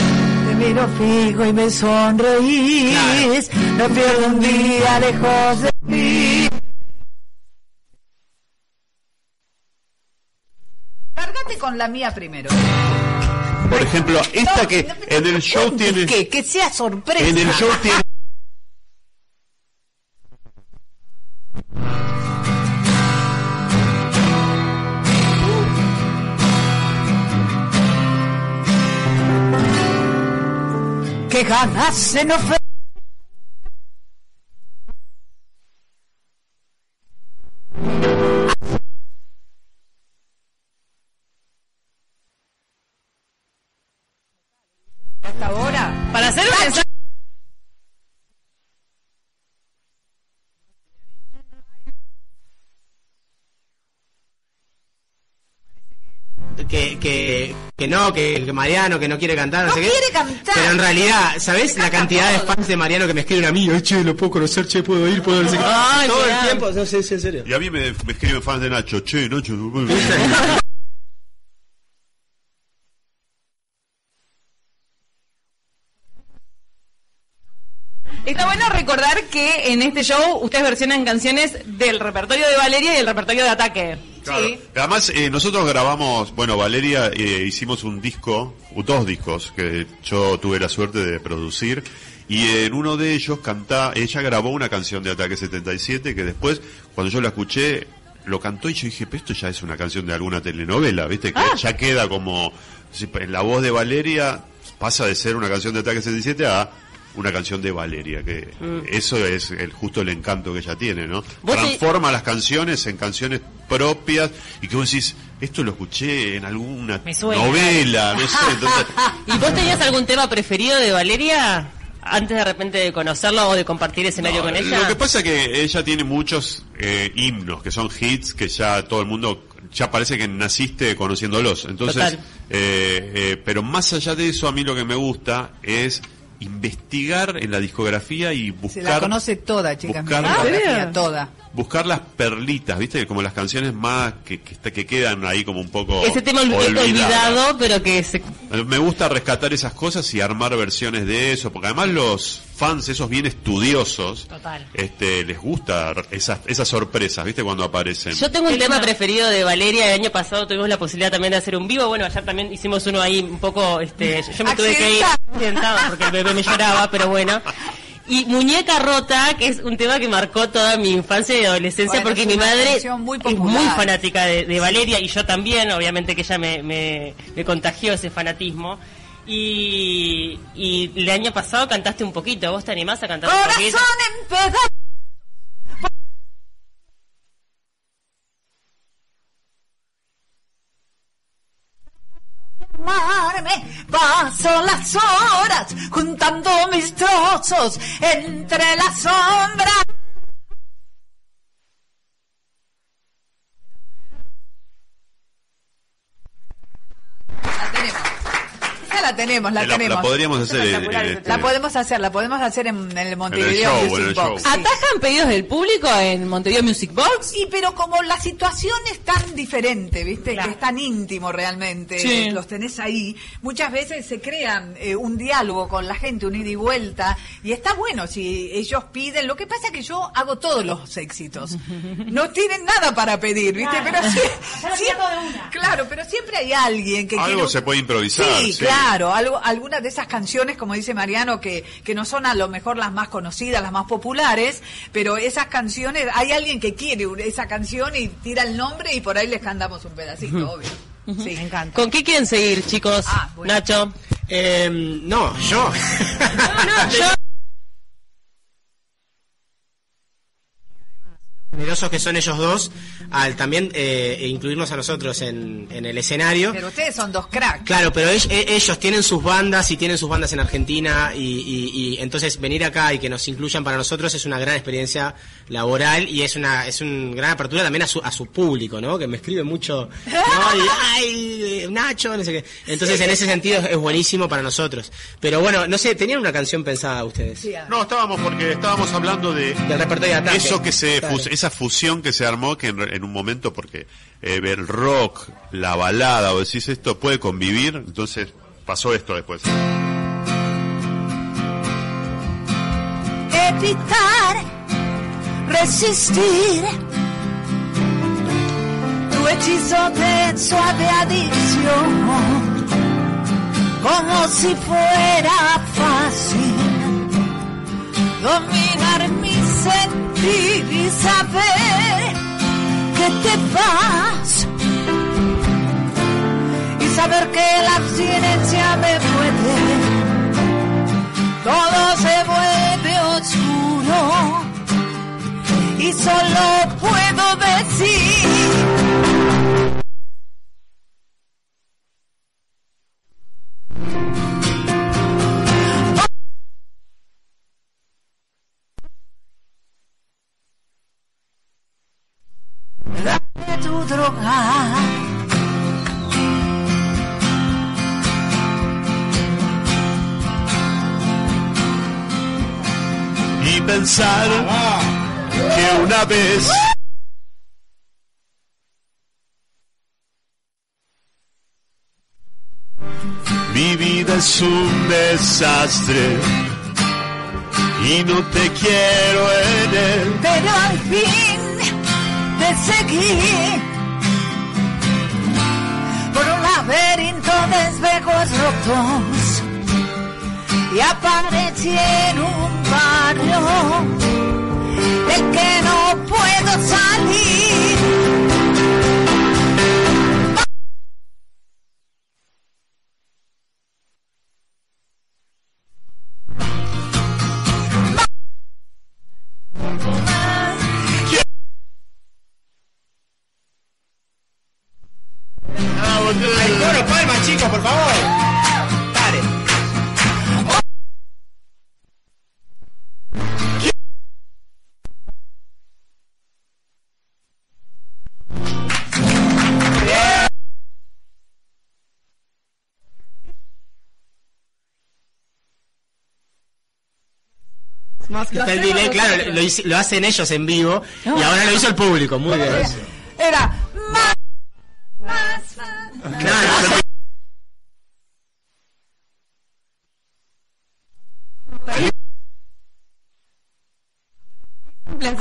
Miro fijo y me sonreís. No pierdo un día lejos de ti. Lárgate con la mía primero. Por ejemplo, esta que en el show tiene... Que, que sea sorpresa. En el show tiene... Que ganas se nos que, no, que, que Mariano, que no quiere cantar, no, No sé qué. quiere cantar. Pero en realidad, ¿sabés la cantidad de fans de Mariano que me escriben a mí? Ay, che, lo puedo conocer, che, puedo ir, puedo no sé qué. Ay, Todo mirá. el tiempo, no sé, sí, en serio. Y a mí me, me escriben fans de Nacho, che, Nacho. Está bueno recordar que en este show ustedes versionan canciones del repertorio de Valeria y del repertorio de Ataque. Claro. Además, eh, nosotros grabamos, bueno, Valeria, eh, hicimos un disco, dos discos, que yo tuve la suerte de producir, y en uno de ellos canta, ella grabó una canción de Ataque 77, que después, cuando yo la escuché, lo cantó y yo dije, pero esto ya es una canción de alguna telenovela, ¿viste? Que ya queda como, en la voz de Valeria pasa de ser una canción de Ataque 77 a una canción de Valeria, que Mm. eso es el, justo el encanto que ella tiene, ¿no? Te- Transforma las canciones en canciones propias y que vos decís, esto lo escuché en alguna novela, no sé, *laughs* entonces, ¿Y vos tenías algún tema preferido de Valeria antes de repente de conocerla o de compartir escenario con ella? Lo que pasa es que ella tiene muchos eh, himnos que son hits que ya todo el mundo ya parece que naciste conociéndolos. Entonces, eh, eh, pero más allá de eso, a mí lo que me gusta es investigar en la discografía y Se buscar la conoce toda, chicas. buscar- mi ¿Ah, biografía, serio? toda. buscar las perlitas, ¿viste? Como las canciones más que, que, está- que quedan ahí como un poco Ese tema olvidado, pero que se... Me gusta rescatar esas cosas y armar versiones de eso, porque además los fans, esos bien estudiosos, Total. este, les gusta esas, esas sorpresas, ¿viste? Cuando aparecen. Yo tengo un tema preferido de Valeria. El año pasado tuvimos la posibilidad también de hacer un vivo. Bueno, ayer también hicimos uno ahí un poco. Este, yo me tuve que ir porque el bebé me lloraba, pero bueno. Y Muñeca Rota, que es un tema que marcó toda mi infancia y adolescencia, Bueno, porque mi madre muy es muy fanática de, de Valeria y yo también, obviamente que ella me, me, me contagió ese fanatismo. Y, y el año pasado cantaste un poquito, ¿vos te animás a cantar un poquito? Corazón en Paso las horas juntando mis trozos entre las sombras. La tenemos. Esa la tenemos, la, la, tenemos. la podríamos hacer en, en este- La podemos hacer, la podemos hacer en, en el Montevideo show, Music en el Box. sí. ¿Atajan pedidos del público en Montevideo Music Box? Y pero como la situación es tan diferente, ¿viste? Que es tan íntimo realmente, Sí. eh, los tenés ahí, muchas veces se crean eh, un diálogo con la gente, un ida y vuelta, y está bueno si ellos piden. Lo que pasa es que yo hago todos los éxitos. *laughs* No tienen nada para pedir, ¿viste? Claro. Pero sí, claro, pero siempre hay alguien que Algo quiere- se puede improvisar. Sí, sí. Claro, algo, algunas de esas canciones, como dice Mariano, que, que no son a lo mejor las más conocidas, las más populares, pero esas canciones, hay alguien que quiere esa canción y tira el nombre y por ahí les cantamos un pedacito, obvio. Sí, me encanta. ¿Con qué quieren seguir, chicos? Nacho. Eh, no, yo. *laughs* generosos que son ellos dos al también eh, incluirnos a nosotros en, en el escenario. Pero ustedes son dos cracks. Claro, pero ellos, eh, ellos tienen sus bandas y tienen sus bandas en Argentina y, y- y entonces venir acá y que nos incluyan para nosotros es una gran experiencia laboral y es una es una gran apertura también a su, a su público, ¿no? Que me escribe mucho, no, y, ay, eh, Nacho, no sé qué. Entonces, en ese sentido es buenísimo para nosotros. Pero bueno, no sé, ¿tenían una canción pensada ustedes? No, estábamos porque estábamos hablando de Del repertorio de ataque. eso que se Claro. fus- esa fusión que se armó que en, en un momento porque eh, el rock, la balada o decís esto puede convivir, entonces pasó esto después. evitar resistir. Tu hechizo de suave adicción como si fuera fácil dominar mi sentir y saber que te vas. Y saber que la abstinencia me puede todo se vuelve oscuro y solo puedo decir Dame tu droga. Y pensar que una vez mi vida es un desastre y no te quiero en él. pero al fin te seguí por un laberinto de espejos rotos y aparecí en un barrio del que no puedo salir. Está el delay, claro, lo, lo hacen ellos en vivo y ahora lo hizo el público, muy bien. Era más, Claro,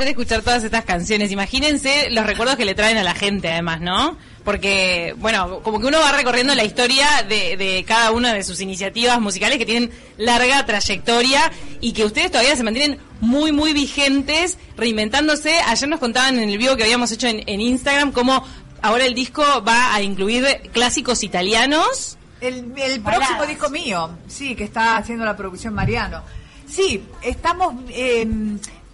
Placer escuchar todas estas canciones. Imagínense los recuerdos que le traen a la gente, además, ¿no? Porque, bueno, como que uno va recorriendo la historia de, de cada una de sus iniciativas musicales que tienen larga trayectoria y que ustedes todavía se mantienen muy, muy vigentes, reinventándose. Ayer nos contaban en el vivo que habíamos hecho en, en Instagram cómo ahora el disco va a incluir clásicos italianos. El, el próximo disco mío, sí, que está haciendo la producción Mariano. Sí, estamos, eh,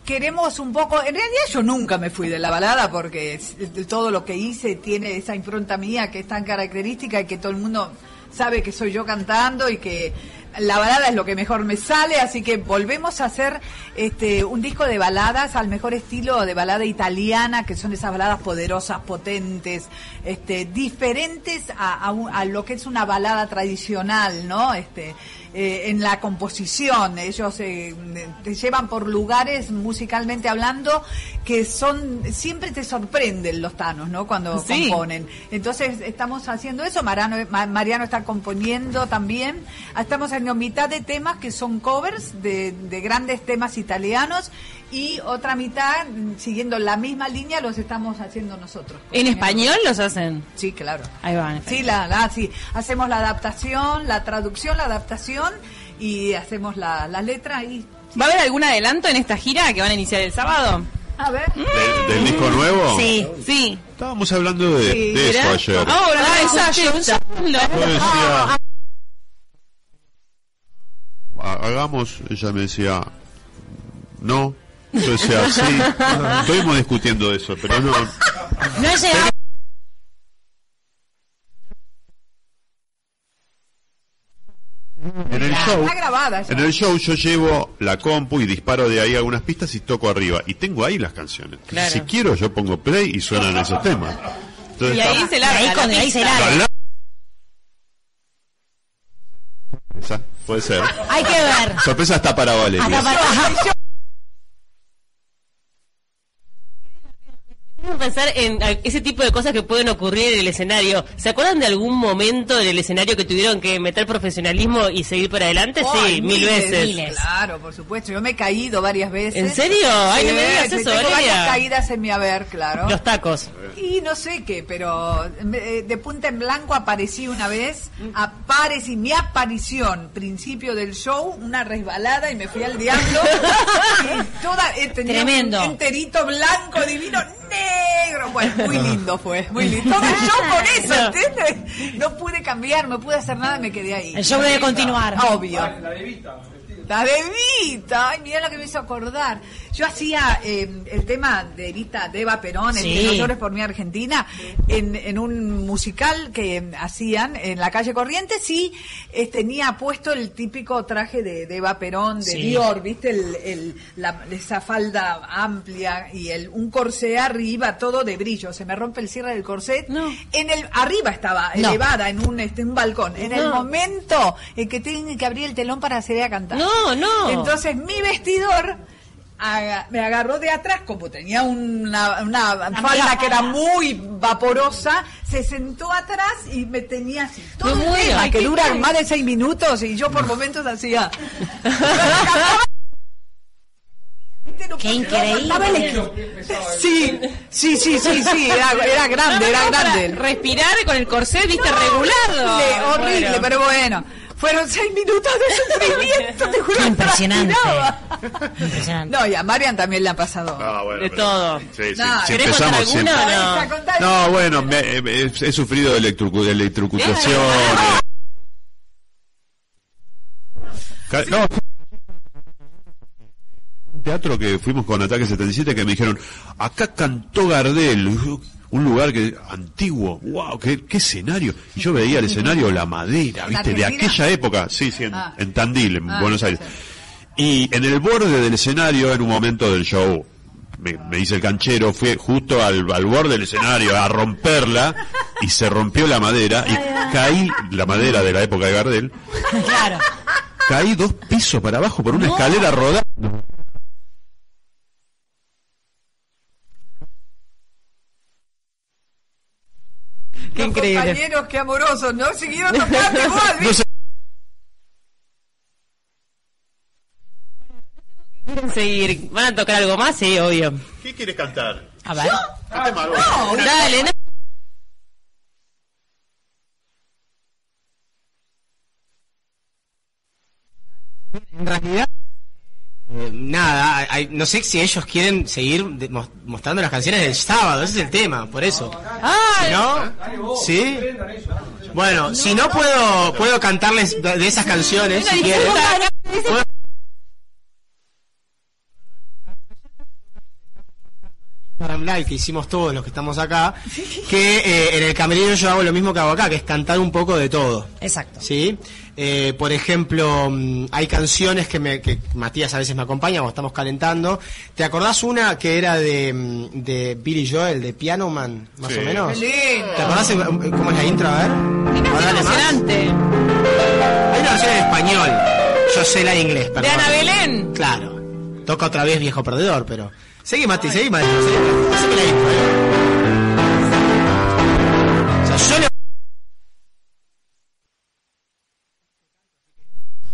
queremos un poco, en realidad yo nunca me fui de la balada porque todo lo que hice tiene esa impronta mía que es tan característica y que todo el mundo sabe que soy yo cantando y que la balada es lo que mejor me sale, así que volvemos a hacer este un disco de baladas al mejor estilo de balada italiana, que son esas baladas poderosas, potentes, este diferentes a, a lo que es una balada tradicional, ¿no? Este eh, en la composición, ellos eh, te llevan por lugares musicalmente hablando que son siempre te sorprenden los tanos, ¿no? Cuando Sí. componen. Entonces estamos haciendo eso, Mariano, Ma- Mariano está componiendo también. Estamos en mitad de temas que son covers de, de grandes temas italianos y otra mitad, mm, siguiendo la misma línea, los estamos haciendo nosotros. ¿En español los hacen? Sí, claro. Ahí van. Sí, la, la- sí. Hacemos la adaptación, la traducción, la adaptación y hacemos la, la letra y... ¿Va a haber algún adelanto en esta gira que van a iniciar el sábado? A ver. ¿Del, del disco nuevo? Sí, sí. Estábamos hablando de, Sí, de eso ayer. Ah, bueno, Ah, hagamos, ella me decía, no. Yo decía, sí. Estuvimos discutiendo eso, pero no. No he llegado. En el show, en el show yo llevo la compu y disparo de ahí algunas pistas y toco arriba. Y tengo ahí las canciones. Claro. Si quiero yo pongo play y suenan esos temas. Entonces, Y ahí está- se larga. Ahí la con- ahí se pista. Puede ser. Hay que ver. Sorpresa está para Valeria. Hasta para- Vamos a pensar en ese tipo de cosas que pueden ocurrir en el escenario. ¿Se acuerdan de algún momento en el escenario que tuvieron que meter profesionalismo y seguir para adelante? sí, mil miles, veces. Claro, por supuesto. Yo me he caído varias veces. ¿En serio? Ay, no me digas sí, eso, tengo varias caídas en mi haber, claro. Los tacos. Y no sé qué, pero eh, de punta en blanco aparecí una vez, aparecí, mi aparición, principio del show, una resbalada y me fui al diablo. *laughs* y toda, eh, tenía Tremendo. un enterito blanco, divino, negro. Bueno, muy *laughs* lindo fue, muy lindo. Todo el show por eso, ¿entiendes? No pude cambiar, no pude hacer nada, me quedé ahí. El show debe continuar. Obvio. La de Evita, ay, mira lo que me hizo acordar. Yo hacía eh, el tema de Evita, de Eva Perón, el Sí. de No por mi Argentina, en, en un musical que hacían en la calle Corrientes y eh, tenía puesto el típico traje de, de Eva Perón, de Sí. Dior, ¿viste? El, el- la- esa falda amplia y el, un corsé arriba, todo de brillo. Se me rompe el cierre del corset. En el, arriba estaba, No. elevada, en un, este, un balcón. En el No. momento en que tienen que abrir el telón para salir a cantar. No, no. Entonces mi vestidor aga- me agarró de atrás, como tenía una, una falda que era muy vaporosa, se sentó atrás y me tenía así. Todo un muero. tema que qué dura bien. más de seis minutos y yo por momentos hacía... *laughs* Qué increíble. El. Sí, sí, sí, sí, sí, era, era grande, era No, grande. Respirar con el corset, viste, regulado. Horrible, horrible, Bueno. pero bueno. Fueron seis minutos de sufrimiento, te juro. Impresionante. Impresionante. No, y a Marian también le ha pasado. Ah, bueno, De pero- todo. Sí, sí, No, si ¿Querés contar empezamos siempre- no? bueno, me- he, he sufrido de electrocu- de electrocutación. eh. Ca- No, un teatro que fuimos con Ataque 77 que me dijeron, acá cantó Gardel, un lugar que antiguo, wow, qué, qué escenario. Y yo veía el escenario, la madera, ¿En viste, de aquella época, sí, sí, en, Ah. en Tandil, en Ah, Buenos Aires. Y en el borde del escenario, en un momento del show, me, me dice el canchero, fui justo al, al borde del escenario a romperla y se rompió la madera y caí, la madera de la época de Gardel, *laughs* Claro. caí dos pisos para abajo por una escalera rodando. Qué increíble. compañeros, qué amorosos, ¿no? Siguieron tocando *laughs* igual, No sé, ¿Quieren seguir? ¿Van a tocar algo más? Sí, obvio. ¿Qué quieres cantar? A ver. ¿Qué tema, algo? Dale, no. En realidad, eh, nada, hay- no sé si ellos quieren seguir de- mos- mostrando las canciones del sábado, ese es el tema, por eso. Si ¿No? ¿Sí? Bueno, si no puedo puedo cantarles de esas canciones, si quieren. Puedo- Live que hicimos todos los que estamos acá, que eh, en el camerino yo hago lo mismo que hago acá, que es cantar un poco de todo. Exacto. ¿sí? Eh, por ejemplo, mm, hay canciones que, me, que Matías a veces me acompaña cuando estamos calentando. ¿Te acordás una que era de, mm, de Billy Joel, de Piano Man, más Sí. o menos? Lindo. ¿Te acordás eh, cómo es la intro? A ver. Emocionante. Hay una versión en español. Yo sé la de inglés, perdón. De Ana Belén. Claro. Toca otra vez viejo perdedor, pero. Seguí, Mati, seguí, maestro. seguí. Haceme la intro. eh.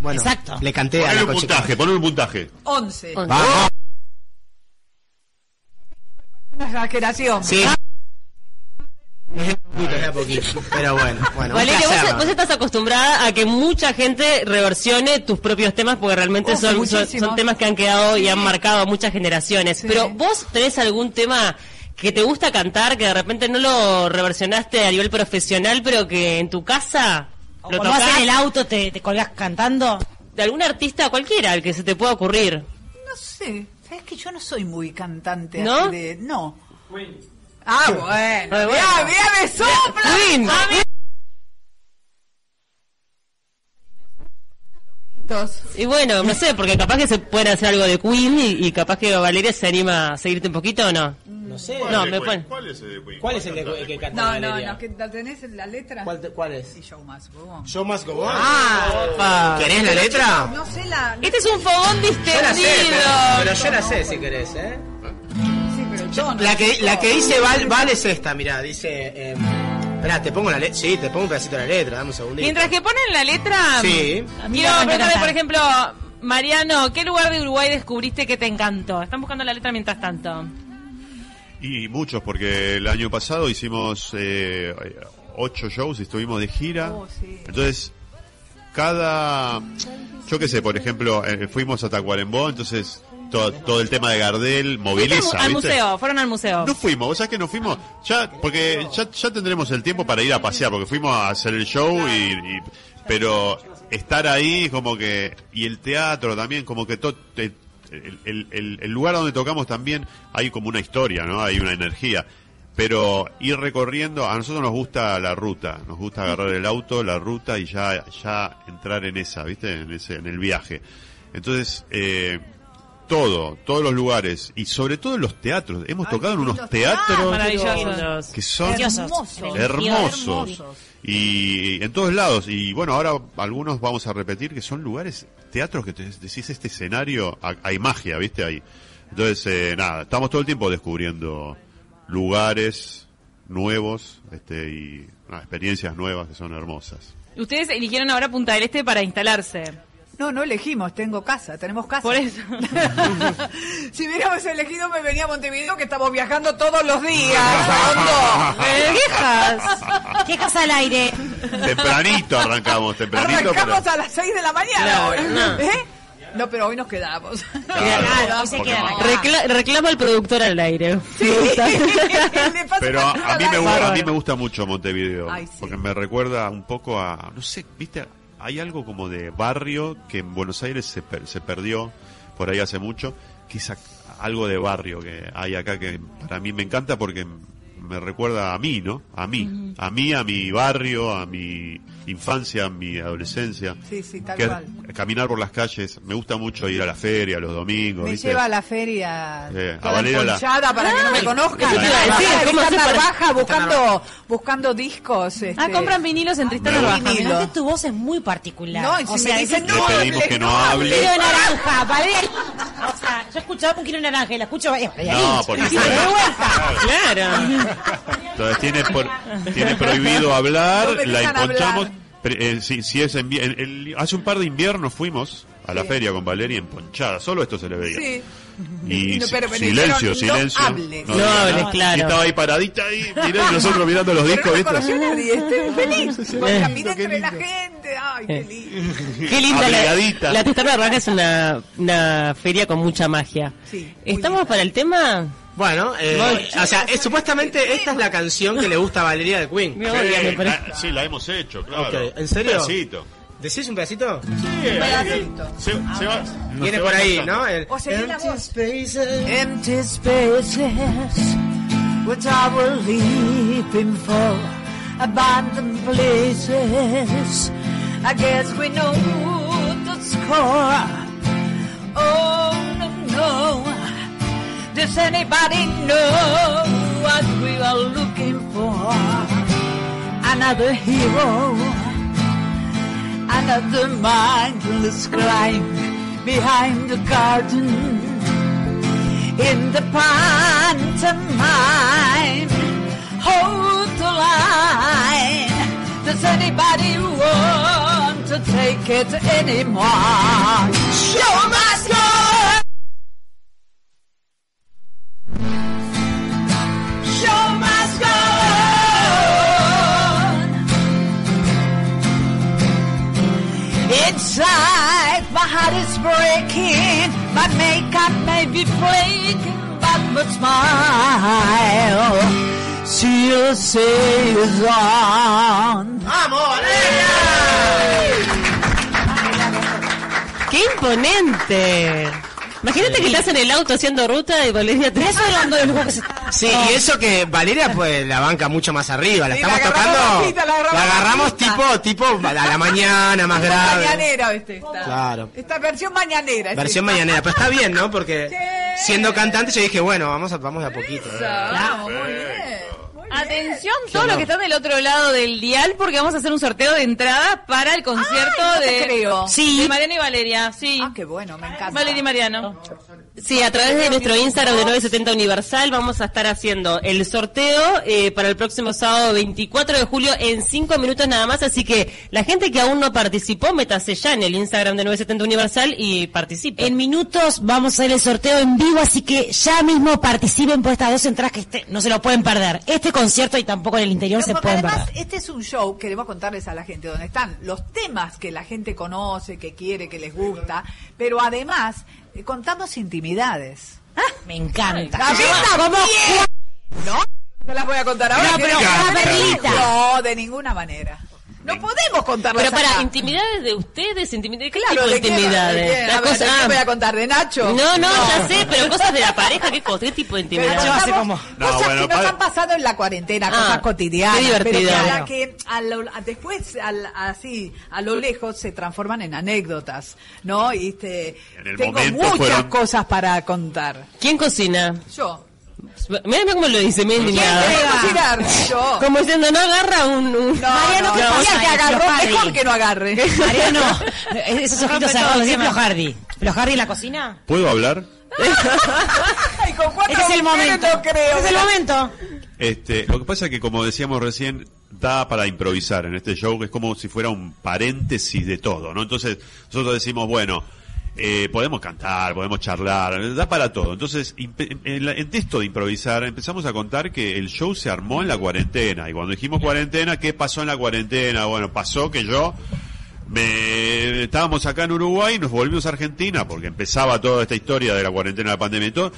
Bueno, Exacto. le canté a Ponle la un puntaje, ponle un puntaje. 11. Vamos. Una exageración. Sí. Es poquito, es de poquito. Pero bueno, bueno. Valeria, vos, estás acostumbrada a que mucha gente reversione tus propios temas porque realmente Uf, son, son, muchísimo. son temas que han quedado y han marcado a muchas generaciones. Sí. Pero vos tenés algún tema que te gusta cantar que de repente no lo reversionaste a nivel profesional, pero que en tu casa O lo cuando vas en el auto te, te colgás cantando. de algún artista cualquiera, el que se te pueda ocurrir. No sé, ¿sabes que yo no soy muy cantante? ¿No? así de- no. Ah, bueno. Ah, bueno. Mira, mira, me sopla. Queen. Ah, mira. Y bueno, no sé, porque capaz que se puede hacer algo de Queen y, y capaz que Valeria se anima a seguirte un poquito o no. No sé. No, me pone. ¿Cuál es el de Queen? ¿Cuál es el de Queen que canta No, no, Valeria? no, que ¿la tenés en la letra? ¿Cuál, te- cuál es? Sí, Show Must Go On. Show Must Go On. Ah, opa. ¿Querés la letra? No sé la... Este es un fogón Yo la sé, distendido. pero, pero yo la sé si querés, ¿eh? Sí, pero el tono. La que, la que dice Val, Val es esta, mirá, dice... Eh, Esperá, te pongo la letra. Sí, te pongo un pedacito de la letra, dame un segundito. Mientras que ponen la letra, Sí. quiero preguntarle, por ejemplo, Mariano, ¿qué lugar de Uruguay descubriste que te encantó? Están buscando la letra mientras tanto. Y muchos, porque el año pasado hicimos eh, ocho shows y estuvimos de gira. Oh, sí. Entonces, cada. Yo qué sé, por ejemplo, eh, fuimos a Tacuarembó, entonces todo, todo el tema de Gardel moviliza. al ¿viste? museo, fueron al museo. No fuimos, ¿vos sabés que no fuimos? Ya, porque ya, ya tendremos el tiempo para ir a pasear, porque fuimos a hacer el show y, y- pero estar ahí como que, y el teatro también, como que todo, el, el- el- el lugar donde tocamos también hay como una historia, ¿no? Hay una energía. Pero ir recorriendo, a nosotros nos gusta la ruta, nos gusta agarrar el auto, la ruta y ya, ya entrar en esa, ¿viste? En ese, en el viaje. Entonces, eh, todo, todos los lugares y sobre todo en los teatros. Hemos tocado en unos teatros Maravillosos. que son Hermosos. hermosos. Y en todos lados. Y bueno, ahora algunos vamos a repetir que son lugares, teatros que te decís este escenario, ha- hay magia, ¿viste? Ahí. Entonces, eh, nada, estamos todo el tiempo descubriendo lugares nuevos este, y nada, experiencias nuevas que son hermosas. Ustedes eligieron ahora Punta del Este para instalarse. No, no elegimos, tengo casa, tenemos casa. Por eso. *laughs* si hubiéramos elegido me venía a Montevideo que estamos viajando todos los días. Viejas. *laughs* Quejas al aire. Tempranito arrancamos, tempranito. Arrancamos pero- a las 6 de la mañana Claro, hoy. no. ¿Eh? No, pero hoy nos quedamos. Claro, hoy se quedan acá. Recla- reclama al productor al aire. *laughs* Pasa Pero a, a mí me, aire. gu- a mí me gusta mucho Montevideo, Ay, sí. porque me recuerda un poco a, no sé, viste, hay algo como de barrio que en Buenos Aires se, se perdió por ahí hace mucho, que es algo de barrio que hay acá que para mí me encanta porque me recuerda a mí, ¿no? A mí, a mí, a mi barrio, a mi infancia, a mi adolescencia. Sí, sí, tal que cual. caminar por las calles, me gusta mucho ir a la feria los domingos, Me ¿viste? lleva a la feria Eh, a la- para que no me conozcan. eso te iba a Baja decir, de ¿cómo haces Tristán para- Narvaja buscando, buscando discos. Este... Ah, compran vinilos en Tristán Me- Narvaja. Aparte tu voz es muy particular. No, y si o me sea, dicen, dices, no, Le pedimos le- que no no, hable. naranja, yo escuchaba un kilo naranja y la escucho. eh, No, de vuelta. Claro. Entonces tiene, por- tiene prohibido hablar, No la. Pre- eh, si, si es en- el- hace un par de inviernos fuimos a la feria con Valeria emponchada, solo esto se le veía. Sí. Y Y no, pero silencio, no silencio. hables. No diga hables, claro. Y estaba ahí paradita ahí, mirá, y *laughs* nosotros mirando los Pero discos, no ¿viste? conoció nadie, *laughs* estoy feliz. Eh. caminé entre la gente. Ay, qué lindo. Qué linda la, la Tristán Narvaja es una, una feria con mucha magia. Sí, ¿Estamos para el tema? Bueno, eh, Voy. o sea, es- supuestamente esta es la canción que le gusta a Valeria de Queen. Sí, parece. la, sí, la hemos hecho, claro. Ok, ¿en serio? Un pedacito. ¿Decís un pedacito? Sí, eh, pedacito. se, se va, Viene se por va ahí, pasando. ¿no? El- O seguí la voz. spaces, empty spaces, which I will leaping for abandoned places. I guess we know the score. Oh no, no. Does anybody know what we are looking for? Another hero, another mindless crime behind the garden in the pantomime. Hold the line. Does anybody want to take it anymore? Show must breaking. My makeup may be flaking, but my smile still says on. ¡Vamos, Valeria! ¡Qué imponente! Imagínate que estás en el auto haciendo ruta y Valeria te Eso hablando de que se está Sí, y eso que Valeria pues la banca mucho más arriba, la Sí, estamos la tocando, bajita, la agarramos la agarramos bajita. tipo, tipo a la mañana, más grave. Mañanera, ¿viste? Esta, Claro. esta versión mañanera. Versión esta. mañanera, pero está bien, ¿no? Porque *laughs* siendo cantante yo dije, bueno, vamos a, vamos de a poquito. Vamos, muy bien. Atención, todos los que están del otro lado del dial, porque vamos a hacer un sorteo de entrada para el concierto Ay, no te de, creo. Sí. de Mariano y Valeria. Sí. Ah, qué bueno, me encanta. Valeria y Mariano. Sí, a través de nuestro Instagram de 970 Universal vamos a estar haciendo el sorteo eh, para el próximo sábado 24 de julio en 5 minutos nada más, así que la gente que aún no participó, métase ya en el Instagram de 970 Universal y participe. En minutos vamos a hacer el sorteo en vivo, así que ya mismo participen por estas dos entradas que este, no se lo pueden perder. Este concierto y tampoco en el interior se pueden además, este es un show, queremos contarles a la gente dónde están los temas que la gente conoce, que quiere, que les gusta, pero además eh, contamos intimidades. Me encanta. También. ¿No? No las voy a contar ahora. No, que pero. No, de ninguna manera. No podemos contarlas Pero para acá. intimidades de ustedes, intimidades, ¿qué Claro, tipo de intimidades? ¿De qué? La A ver, cosa- ¿de qué ah. voy a contar? ¿De Nacho? No, no, ya sé, pero cosas de la pareja, ¿qué, cosa? ¿Qué tipo de intimidades? No, cosas bueno, que nos para- han pasado en la cuarentena, Ah, cosas cotidianas, qué divertido. pero que, a la Claro. que a lo- a- después, al- así, a lo lejos, se transforman en anécdotas, ¿no? Y este, En el tengo muchas fueron- cosas para contar. ¿Quién cocina? Yo. Mira cómo lo dice, me indignada. Como diciendo, no agarra un... un- No, no, ¿qué no, que agarró, mejor que no agarre. *laughs* Mariano, esos ojitos cerrados, el ¿sí, tema. Flojardi? ¿Flojardi en la cocina? ¿Puedo hablar? *laughs* Ay, con cuatro Este es el momento. no creo. Este es el momento. Este, lo que pasa es que como decíamos recién, da para improvisar en este show, que es como si fuera un paréntesis de todo, ¿no? Entonces, nosotros decimos, bueno, eh, podemos cantar, podemos charlar, da para todo. Entonces, en, la- en esto de improvisar, empezamos a contar que el show se armó en la cuarentena. Y cuando dijimos cuarentena, ¿qué pasó en la cuarentena? Bueno, pasó que yo me estábamos acá en Uruguay y nos volvimos a Argentina porque empezaba toda esta historia de la cuarentena, la pandemia y todo.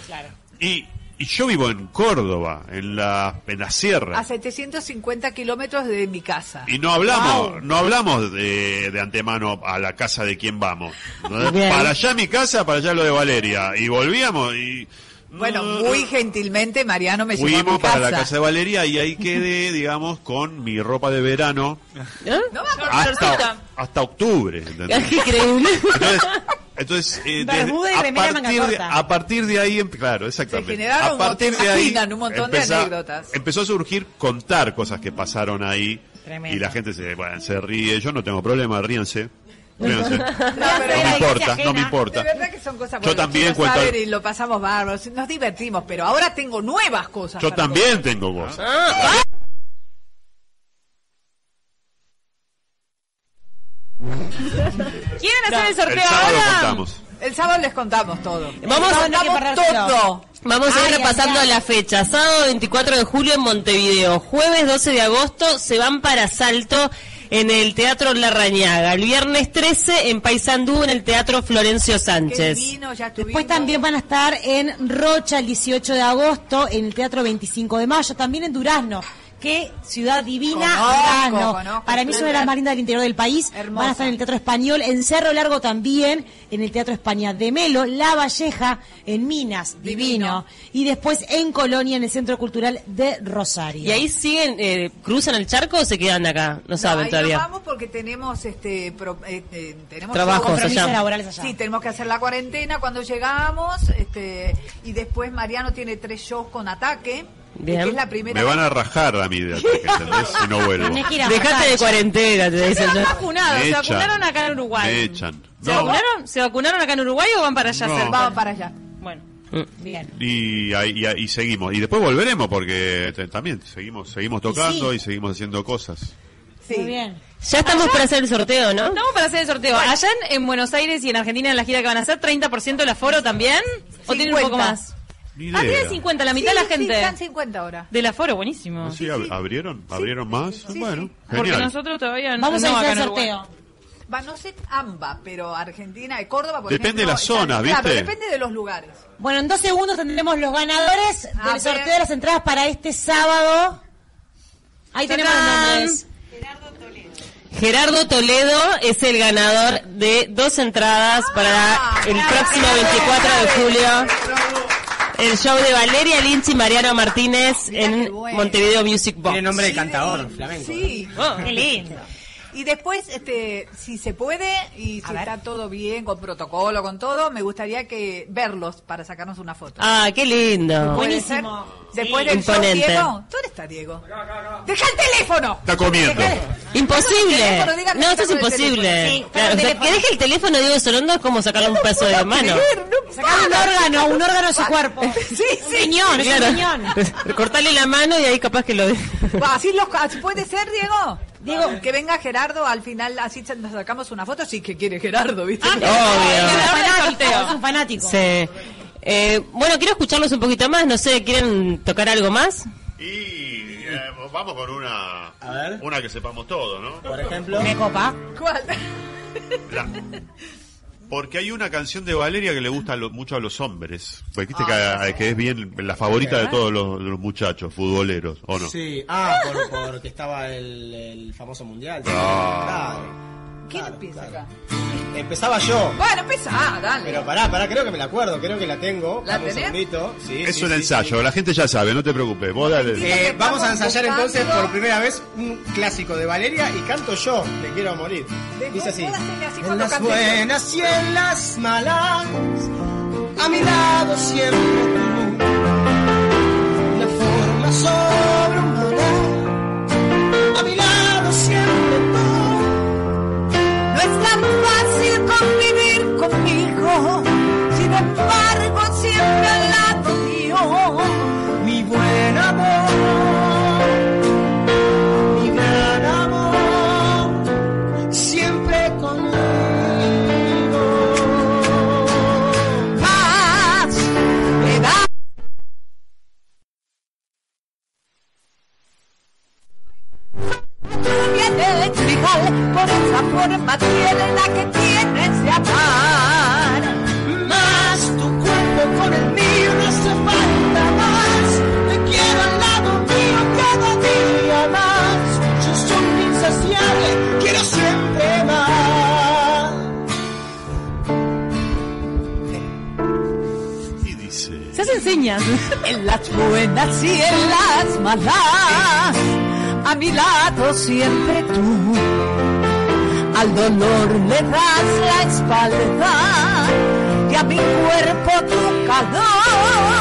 Y, y yo vivo en Córdoba, en la, en la sierra. A 750 kilómetros de mi casa. Y no hablamos, Wow. no hablamos de, de antemano a la casa de quién vamos. *laughs* Para allá mi casa, para allá lo de Valeria. Y volvíamos y Bueno, muy gentilmente Mariano me llevó a mi fuimos para la casa. de Valeria y ahí quedé, *laughs* digamos, con mi ropa de verano acuerdo. hasta, hasta octubre. ¿entendés? *laughs* Increíble. Entonces, entonces eh, desde- Bermuda y a, remera manga partir de, corta. a partir de ahí, claro, exactamente. Se generaron, a partir ¿te de ahí imaginan? un montón de anécdotas. Empezó a surgir contar cosas que pasaron ahí Tremendo. y la gente se, bueno, se ríe. Yo no tengo problema, ríanse. Ríanse. No, *laughs* No pero me importa, no me importa. De verdad que son cosas Yo también cuento- y lo pasamos nos divertimos, pero ahora tengo nuevas cosas. Yo también contar. tengo cosas. Ah. *laughs* ¿Quieren hacer el sorteo El sábado ahora? contamos. El sábado les contamos todo. Vamos a- todo. Vamos a ir Ay, repasando ay, ay. la fecha. Sábado 24 de julio en Montevideo. Jueves 12 de agosto se van para Salto en el Teatro La Rañaga. El viernes 13 en Paysandú en el Teatro Florencio Sánchez. Después también van a estar en Rocha el 18 de agosto, en el Teatro 25 de mayo, también en Durazno. Qué ciudad divina, Conozco, Para mí es una de las más lindas del interior del país. Van a estar en el Teatro Español, en Cerro Largo también, en el Teatro España de Melo, La Valleja, en Minas, divino. Y después en Colonia, en el Centro Cultural de Rosario. ¿Y ahí siguen, eh, cruzan el charco o se quedan acá? No saben Ahí todavía. nos vamos porque tenemos este pro- eh, eh, tenemos Trabajos laborales allá. Sí, tenemos que hacer la cuarentena cuando llegamos, este y después Mariano tiene tres shows con ataque, Bien. que es la primera Me van a rajar a mí de ataque, ¿entendés? Si no *laughs* vuelvo. Dejate de cuarentena, te dicen. Están vacunados, se echan. vacunaron acá en Uruguay. Me echan. ¿Se No. vacunaron? ¿Se vacunaron acá en Uruguay o van para allá? No. Vamos para allá. Bueno, bien. Y, y, y seguimos. Y después volveremos porque te- también seguimos seguimos tocando y seguimos haciendo cosas. Sí. Muy bien. Ya estamos para hacer el sorteo, ¿no? Estamos para hacer el sorteo. Allá en, en Buenos Aires y en Argentina en la gira que van a hacer, 30% del aforo también. ¿O tienen un poco 50. más? Ni Ah, idea. tienen 50, la mitad Sí, de la sí, gente. están 50 ahora. Del aforo, buenísimo. ¿Sí, ab- ¿Abrieron? ¿Abrieron más? bueno, Porque genial. nosotros todavía no. Vamos no a acá hacer el en Uruguay. sorteo. Va, no sé AMBA, pero Argentina y Córdoba, por Depende de ejemplo, la zona, ¿viste? Claro, depende de los lugares. Bueno, en dos segundos tendremos los ganadores A del ver. sorteo de las entradas para este sábado. Ahí tenemos los nombres. Gerardo Toledo es el ganador de dos entradas para el próximo 24 de julio el show de Valeria Lynch y Mariano Martínez en Montevideo Music Box. Tiene nombre de cantador flamenco. Sí. Oh, qué lindo. Y después, este, si se puede y si está todo bien, con protocolo, con todo, me gustaría que verlos para sacarnos una foto. Ah, qué lindo. ¿Puede ser? Después del show, Imponente. Diego. ¿Dónde está Diego? ¡Deja el teléfono! Está comiendo. *laughs* Imposible. teléfono, diga que No, esto es imposible. Sí, Claro, o sea, que deje el teléfono de Diego Sorondo es como sacarle un pedazo de mano. Sacar un órgano, un órgano de su cuerpo. Sí, Un riñón, es un Claro. riñón. *laughs* Cortarle la mano y ahí capaz que lo... Así los, así puede ser, Diego. Diego, que venga Gerardo al final, así nos sacamos una foto, sí que quiere Gerardo, ¿viste? Obvio. Es un fanático, es un fanático. Sí. Eh, bueno, quiero escucharlos un poquito más. No sé, ¿quieren tocar algo más? Y eh, vamos con una, una que sepamos todo, ¿no? Por ejemplo. Me copa. ¿Cuál? La- *laughs* porque hay una canción de Valeria que le gusta a lo- mucho a los hombres. Pues viste que, que es bien la favorita de todos los, de los muchachos futboleros, ¿o no? Sí, ah, por, porque estaba el, el famoso mundial. Ah. ¿Quién empieza acá? Empezaba yo. Bueno, empezá, dale. Pero pará, pará, creo que me la acuerdo, creo que la tengo. ¿La un tenés? segundito. Sí, es sí, un sí, ensayo, la gente ya sabe, no te preocupes. Vos dale. Eh, vamos a ensayar entonces por primera vez un clásico de Valeria y canto yo, Me quiero morir. Dice así. En cuando las buenas y en las malas, a mi lado siempre tú. De forma sobrehumana, a mi lado siempre tú. Es tan fácil convivir conmigo, sin embargo forma tiene la que tienes de amar. Más tu cuerpo con el mío no hace falta más. Te quiero al lado mío cada día más. Yo soy insaciable, quiero siempre más. Y dice. Se hacen señas. *laughs* En las buenas y en las malas, a mi lado siempre tú. Al dolor le das la espalda y a mi cuerpo tu calor.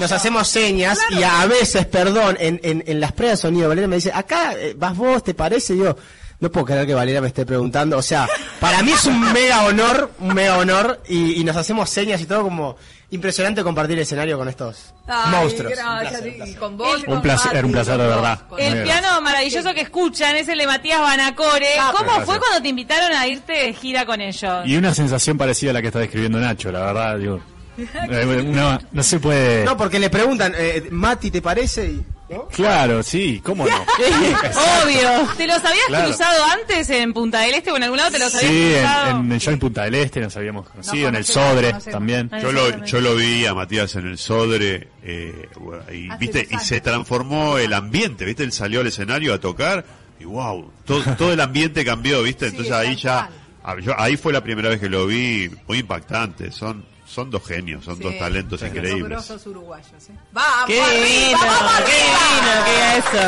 Nos hacemos señas y a veces, perdón, en, en, en las pruebas de sonido, Valeria me dice, acá eh, vas vos, ¿te parece? Y yo, no puedo creer que Valeria me esté preguntando. O sea, para mí es un *laughs* mega honor, un mega honor y, y nos hacemos señas y todo como impresionante compartir el escenario con estos Ay, monstruos. Gracias, y con vos. y Un con placer, Mati, un placer de verdad. Muy El gracias. piano maravilloso que escuchan es el de Matías Banacore. ¿Cómo Gracias. fue cuando te invitaron a irte de gira con ellos? Y una sensación parecida a la que está describiendo Nacho, la verdad, digo. Eh, No, no se puede. No, porque le preguntan, eh, Mati, ¿te parece? Y- ¿no? Claro, sí, ¿cómo no? *laughs* Obvio. ¿Te los habías Claro. cruzado antes en Punta del Este o en algún lado te los habías Sí, cruzado? en, show en Punta del Este nos habíamos conocido, en el Sodre también. Ah, Yo lo, yo lo vi a Matías en el Sodre eh, y, Hace viste, y se transformó el ambiente, ¿viste? Él salió al escenario a tocar y wow, todo, todo el ambiente cambió, ¿viste? Sí, Entonces ahí ya, ah, yo- ahí fue la primera vez que lo vi, muy impactante, son, son dos genios, son dos talentos son increíbles. uruguayos, ¿eh? ¡Vamos ¡Qué arriba, vamos ¡Qué lindo! ¿Qué es eso?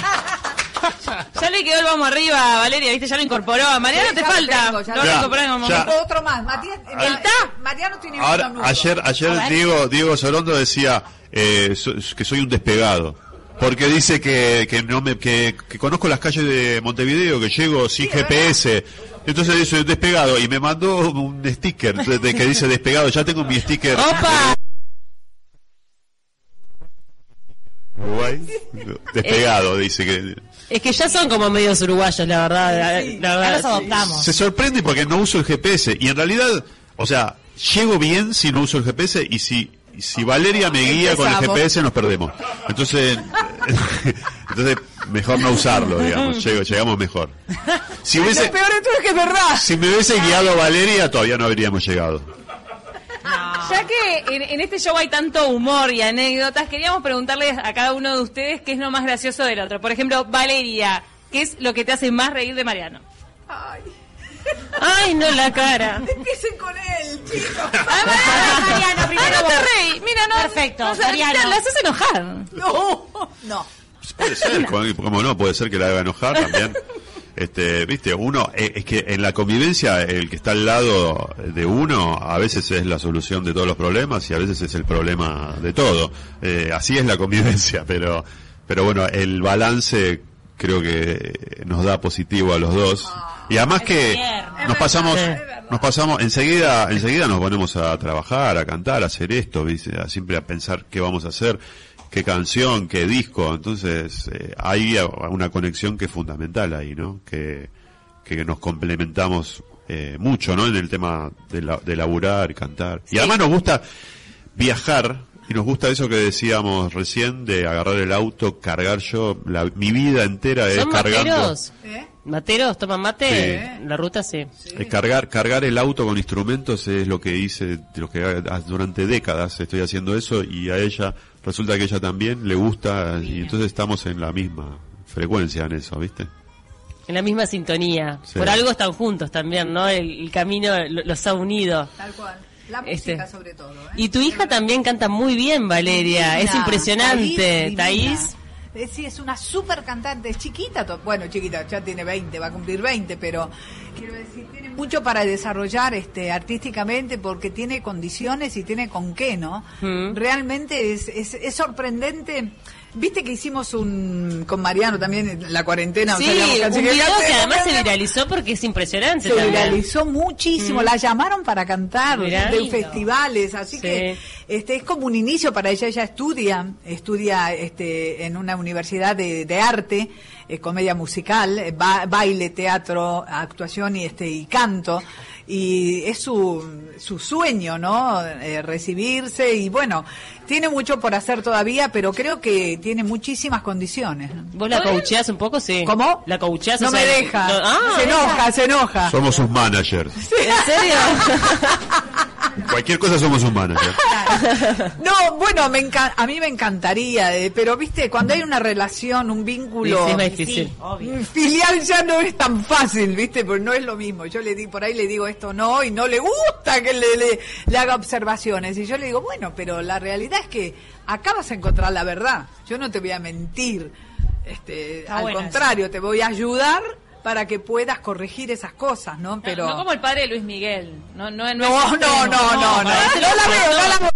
*laughs* Ya le quedó el vamos arriba, Valeria, ¿viste? Ya lo incorporó. Mariano Sí, te falta. tengo, ya no lo incorporó en momento. Otro más, Matías. eh, Mariano tiene Ahora, ayer, ayer. Diego, Diego Sorondo decía eh, so- que soy un despegado. Porque dice que, que no me que, que conozco las calles de Montevideo, que llego sin GPS. Entonces dice despegado y me mandó un sticker de, de que dice despegado. Ya tengo mi sticker. ¡Opa! Uruguay. Despegado, dice que Es que ya son como medios uruguayos, la verdad. la- la verdad. se sorprende porque no uso el GPS y en realidad, o sea, llego bien si no uso el GPS y si si Valeria me guía con el. GPS nos perdemos. Entonces, *laughs* entonces mejor no usarlo, digamos. Llego, llegamos mejor. Si hubiese, Lo peor de todo es que es verdad. si me hubiese guiado Valeria, todavía no habríamos llegado. Ya que en, en este show hay tanto humor y anécdotas, queríamos preguntarles a cada uno de ustedes qué es lo más gracioso del otro. Por ejemplo, Valeria, ¿qué es lo que te hace más reír de Mariano? Ay, no, la cara. *laughs* Empiecen con él, chicos. *laughs* Mariano, primero Ah, no te reí. Mira, no. Perfecto, o sea, Mariano. la haces enojar. No, no. Puede ser, como como no, puede ser que la haga enojar también. Este, viste, uno, eh, es que en la convivencia, el que está al lado de uno, a veces es la solución de todos los problemas y a veces es el problema de todo. Eh, así es la convivencia, *laughs* pero, pero bueno, el balance creo que nos da positivo a los dos. Y además que nos pasamos, nos pasamos, enseguida, enseguida nos ponemos a trabajar, a cantar, a hacer esto, ¿viste? A siempre a pensar qué vamos a hacer, qué canción, qué disco. Entonces, eh, hay a- una conexión que es fundamental ahí, ¿no? Que, que nos complementamos eh, mucho, ¿no? En el tema de, la- de laburar, cantar. Y además nos gusta viajar. Y nos gusta eso que decíamos recién de agarrar el auto, cargar yo, la, mi vida entera es ¿Son cargando. materos? ¿Materos? ¿Toman mate? Sí. La ruta sí. Eh, cargar, cargar el auto con instrumentos es lo que hice lo que durante décadas estoy haciendo eso y a ella resulta que ella también le gusta y entonces estamos en la misma frecuencia en eso, ¿viste? En la misma sintonía. Sí. Por algo están juntos también, ¿no? El, el camino lo- los ha unido. Tal cual. La Este. música sobre todo. ¿eh? Y tu hija también canta muy bien, Valeria. es impresionante. Thaís. Eh, Sí, es una súper cantante, es chiquita, bueno, chiquita, ya tiene 20, va a cumplir 20, pero quiero decir, tiene mucho para desarrollar este artísticamente porque tiene condiciones y tiene con qué, ¿no? Mm. Realmente es, es, es sorprendente. Viste que hicimos un con Mariano también en la cuarentena, Sí, o sea, un video que además se viralizó porque es impresionante. se también. viralizó muchísimo, Mm. la llamaron para cantar Mirá. de festivales, así Sí. que este es como un inicio para ella, ella estudia, estudia este en una universidad de, de arte, eh, comedia musical, eh, ba- baile, teatro, actuación y este y canto y es su, su sueño, ¿no? Eh, recibirse y bueno, tiene mucho por hacer todavía, pero creo que tiene muchísimas condiciones. ¿Vos la coacheás un poco? Sí. ¿Cómo? ¿La coacheás? No o sea, me deja. no- ah, se enoja, se enoja. Somos sus managers. ¿En serio? *laughs* Cualquier cosa somos un manager. No, bueno, me a mí me encantaría, eh, pero viste, cuando hay una relación, un vínculo Sí, sí, es más difícil. filial ya no es tan fácil, viste, porque no es lo mismo. Yo le di por ahí le digo esto no y no le gusta que le, le, le haga observaciones y yo le digo, bueno, pero la realidad es que acá vas a encontrar la verdad. Yo no te voy a mentir. Este, Está al contrario, te voy a ayudar para que puedas corregir esas cosas, ¿no? Pero No como el padre de Luis Miguel. No, no, no, no, no, no, no, no, no la veo, no la veo.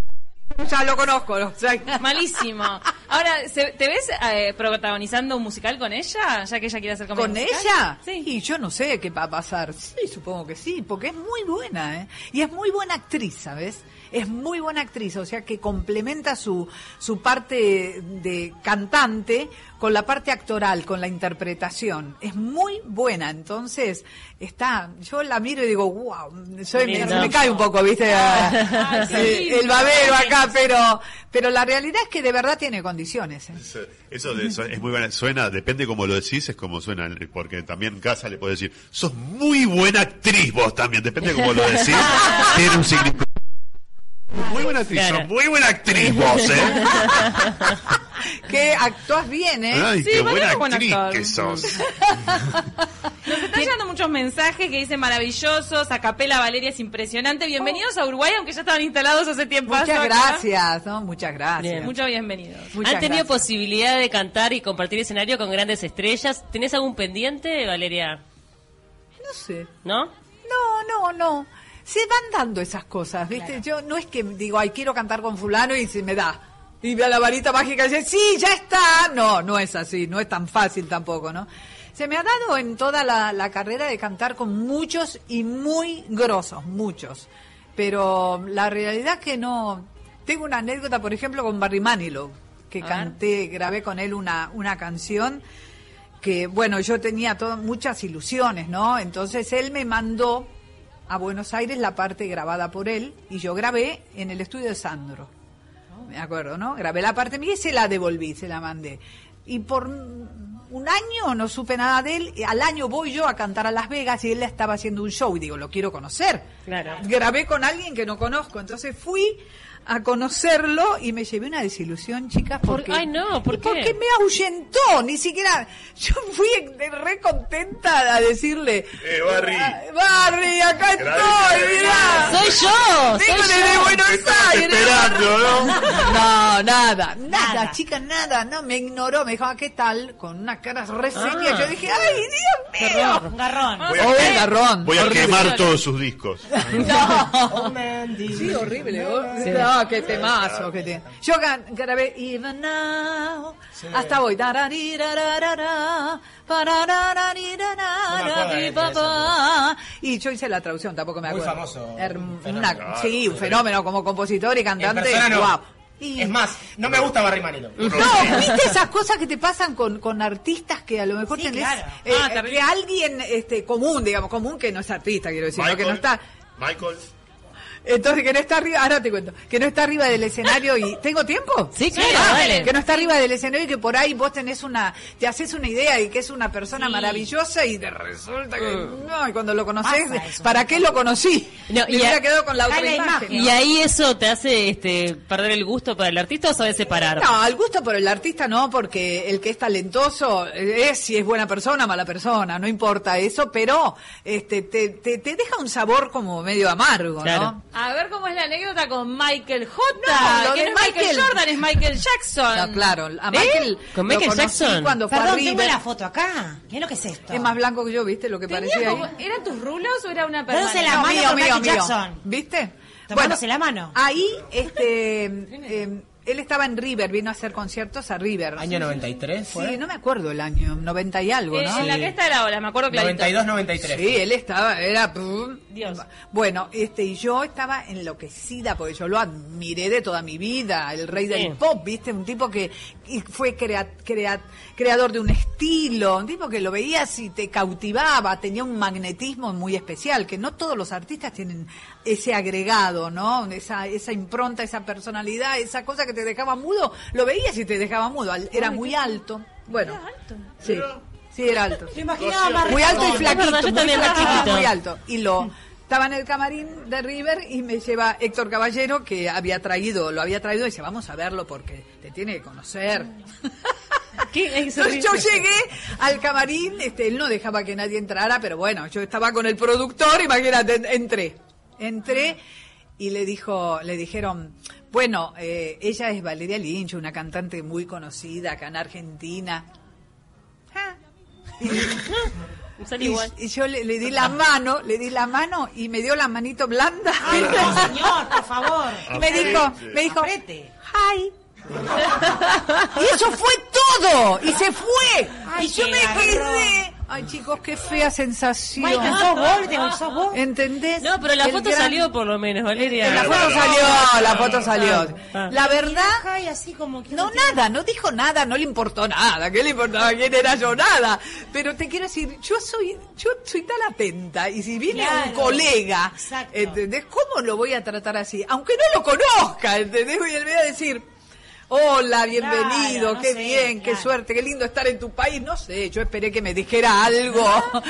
Ya lo conozco, o sea, Malísimo. Ahora, ¿se- ¿te ves eh, protagonizando un musical con ella? Ya que ella quiere hacer comedia ¿Con musical? ella? Sí. Y yo no sé qué va a pasar. Sí, supongo que sí, porque es muy buena, ¿eh? Y es muy buena actriz, ¿sabes? Es muy buena actriz, o sea que complementa su, su parte de cantante con la parte actoral, con la interpretación. Es muy buena, entonces está, yo la miro y digo, wow, soy, me, me cae un poco, ¿viste? El babero acá, pero, pero la realidad es que de verdad tiene condiciones. ¿eh? Eso, eso de- eso es muy buena. Suena, depende como lo decís, es como suena. Porque también en casa le puedes decir, sos muy buena actriz vos también. Depende como lo decís, *laughs* tiene un significado. Muy buena actriz, Claro. muy buena actriz vos, ¿eh? *laughs* Que actúas bien, ¿eh? Ay, Sí, qué buena actriz actor. que sos. *laughs* Nos están llegando muchos mensajes que dicen maravillosos, a capela Valeria es impresionante. Bienvenidos a Uruguay, aunque ya estaban instalados hace tiempo. Muchas gracias, ¿no? Muchas gracias. Bien. Muchos bienvenidos. Muchas ¿Han tenido gracias. posibilidad de cantar y compartir escenario con grandes estrellas? ¿Tenés algún pendiente, Valeria? No sé. ¿No? No, no, no. Se van dando esas cosas, ¿viste? Yo no es que digo, ay, quiero cantar con fulano y se me da. Y ve a la varita mágica y dice, sí, ya está. No, no es así, no es tan fácil tampoco, ¿no? Se me ha dado en toda la, la carrera de cantar con muchos y muy grosos, muchos. Pero la realidad que no... Tengo una anécdota, por ejemplo, con Barry Manilow, que canté, grabé con él una, una canción que, bueno, yo tenía todas muchas ilusiones, ¿no? Entonces él me mandó a Buenos Aires la parte grabada por él y yo grabé en el estudio de Sandro. Me acuerdo, ¿no? Grabé la parte mía y se la devolví, se la mandé. Y por un año no supe nada de él. y Al año voy yo a cantar a Las Vegas y él estaba haciendo un show y digo, lo quiero conocer. Claro. Grabé con alguien que no conozco, entonces fui a conocerlo y me llevé una desilusión, chicas, porque ay, no, ¿por qué? porque me ahuyentó, ni siquiera *laughs* yo fui de- re contenta a decirle, Eh, Barry. "Ah, Barry, acá estoy, mirá. Soy yo, soy yo. Buenos Te estabas Aires. esperando, ¿no? *laughs* No, nada, nada, chica, nada, no, me ignoró, me dijo, "Ah, ¿qué tal? Con una cara re seria, Ah. yo dije, ¡ay, Dios mío! Un garrón. Voy a, Oh, garrón. voy a quemar todos sus discos. *laughs* No. Sí, horrible. oh. No, qué temazo que tiene. Yo grabé Even Now. Hasta hoy. Y yo hice la traducción, tampoco me Muy acuerdo. famoso, un fenómeno. una- sí, un fenómeno como compositor y cantante. Es más, no me gusta Barry Manilow. *laughs* No, ¿viste esas cosas que te pasan con, con artistas que a lo mejor Sí, tenés claro. eh, Ah, eh, que alguien este común, digamos, común que no es artista, quiero decir, que no está Michael. Entonces que no está arriba, ahora te cuento, que no está arriba del escenario y ¿tengo tiempo? Sí, claro, Ah, dale. que no está arriba del escenario y que por ahí vos tenés una te haces una idea y que es una persona maravillosa y te resulta que no, y cuando lo eso. ¿para qué lo conocí? No, y hubiera a- quedado con la otra la imagen. imagen. ¿Y ahí eso te hace este, perder el gusto para el artista o sabes separar? No, al gusto por el artista no, porque el que es talentoso es si es buena persona o mala persona, no importa eso, pero este te, te, te deja un sabor como medio amargo, Claro. ¿no? A ver cómo es la anécdota con Michael J. No, que no es Michael Michael- Jordan, es Michael Jackson. No, claro, a ¿Eh? Michael ¿Con lo Michael Jackson? cuando fue a Perdón, tengo la foto acá. ¿Qué es lo que es esto? Es más blanco que yo, ¿viste? Lo que parecía como- ahí. ¿Eran tus rulos o era una Dándose permanente? la No, mano mío, con mío, Michael mío. Jackson. ¿Viste? Tomándose la mano. Ahí, este, *laughs* eh, él estaba en River, vino a hacer conciertos a River. Año 93 fue. Sí, no me acuerdo el año, 90 y algo, Eh, ¿no? En la cresta de la ola, me acuerdo clarito. 92-93. Sí, él estaba, era... Dios. Bueno, este, y yo estaba enloquecida porque yo lo admiré de toda mi vida, el rey del Sí. pop, ¿viste? Un tipo que fue crea- crea- creador de un estilo, un tipo que lo veías y te cautivaba, tenía un magnetismo muy especial, que no todos los artistas tienen ese agregado, ¿no? Esa, esa impronta, esa personalidad, esa cosa que te dejaba mudo, lo veías y te dejaba mudo, era muy alto. Bueno, sí, sí era alto. Lo imaginaba más Muy alto y flaquito, yo muy era flaquito, muy alto. Y lo estaba en el camarín de River y me lleva Héctor Caballero que había traído, lo había traído y dice, vamos a verlo porque te tiene que conocer. *laughs* ¿Qué? Es Entonces yo horrible. llegué al camarín, este, él no dejaba que nadie entrara, pero bueno, yo estaba con el productor, imagínate, en- entré. Entré y le dijo, le dijeron, bueno, eh, ella es Valeria Lynch, una cantante muy conocida acá en Argentina. Ah. *laughs* Y, igual. y yo le, le di la mano, le di la mano y me dio la manito blanda. Ay, no, señor, por favor. Y me dijo, me dijo, Aprete. hi. Y eso fue todo. Y se fue. Ay, y yo me quedé. Ay, chicos, qué fea sensación. Michael, sos vos, te- sos vos. ¿Entendés? No, pero la El foto gran- salió por lo menos, Valeria. La foto salió, la foto salió. Ah. La verdad, así como que no nada, no dijo nada, no le importó nada, ¿qué le importaba quién era yo? Nada. Pero te quiero decir, yo soy, yo soy tan atenta y si viene Claro, un colega, exacto. ¿entendés? ¿Cómo lo voy a tratar así? Aunque no lo conozca, ¿entendés? Y él me va a decir, hola, bienvenido, Claro, no qué sé, bien, qué suerte, qué lindo estar en tu país. No sé, yo esperé que me dijera algo, *laughs*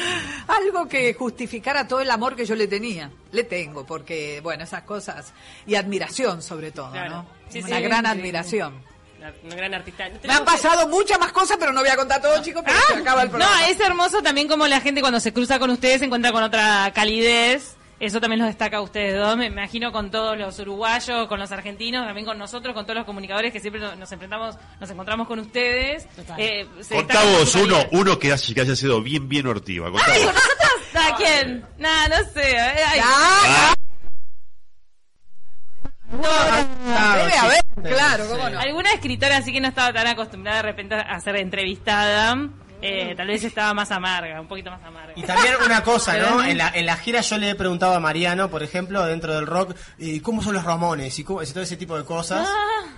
algo que justificara todo el amor que yo le tenía. Le tengo, porque, bueno, esas cosas, y admiración sobre todo, Claro. ¿no? Sí, Una gran admiración. Una gran artista. Me han pasado muchas más cosas, pero no voy a contar todo, chicos, porque se acaba el No, programa. es hermoso también como la gente cuando se cruza con ustedes se encuentra con otra calidez. Eso también los destaca a ustedes dos, me imagino con todos los uruguayos, con los argentinos, también con nosotros, con todos los comunicadores que siempre nos enfrentamos, nos encontramos con ustedes. Eh, Contá vos uno, uno que, haya, que haya sido bien, bien ortiva. Contá Ay, vos. ¿con nosotros? ¿A quién? Nah, no sé. ay, ay. Ah, Debe haber, Claro, cómo no. Alguna escritora así que no estaba tan acostumbrada de repente a ser entrevistada, eh, tal vez estaba más amarga, un poquito más amarga. Y también una cosa, ¿no? En la, en la gira yo le he preguntado a Mariano, por ejemplo, dentro del rock, ¿y cómo son los Ramones? Y, cómo, y todo ese tipo de cosas.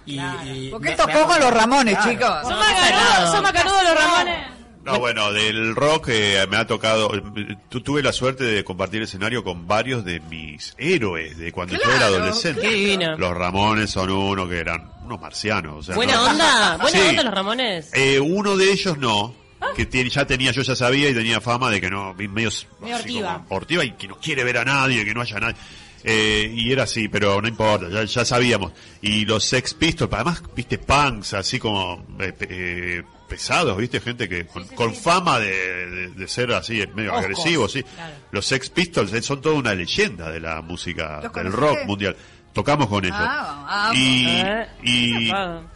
y, y ¿Por qué tocó con los Ramones, Claro. chicos? Son macanudos, son macanudos los Ramones. No, bueno, del rock eh, me ha tocado, eh, tu- tuve la suerte de compartir escenario con varios de mis héroes de cuando yo era Claro, adolescente. Los Ramones son uno que eran unos marcianos. o sea, Buena no- onda, buena Sí. onda los Ramones. Eh, uno de ellos no, que tiene, ya tenía, yo ya sabía y tenía fama de que no, medio, así ortiva. como ortiva y que no quiere ver a nadie, que no haya nadie. Eh, y era así, pero no importa, ya, ya sabíamos. Y los Sex Pistols, además, viste, punks, así como eh, eh, pesados, viste, gente que con, con fama de, de- de ser así, medio Oscos, agresivos, sí. claro. Los Sex Pistols eh, son toda una leyenda de la música, ¿Los del rock mundial. Tocamos con ellos. Ah, ah, y, eh, y,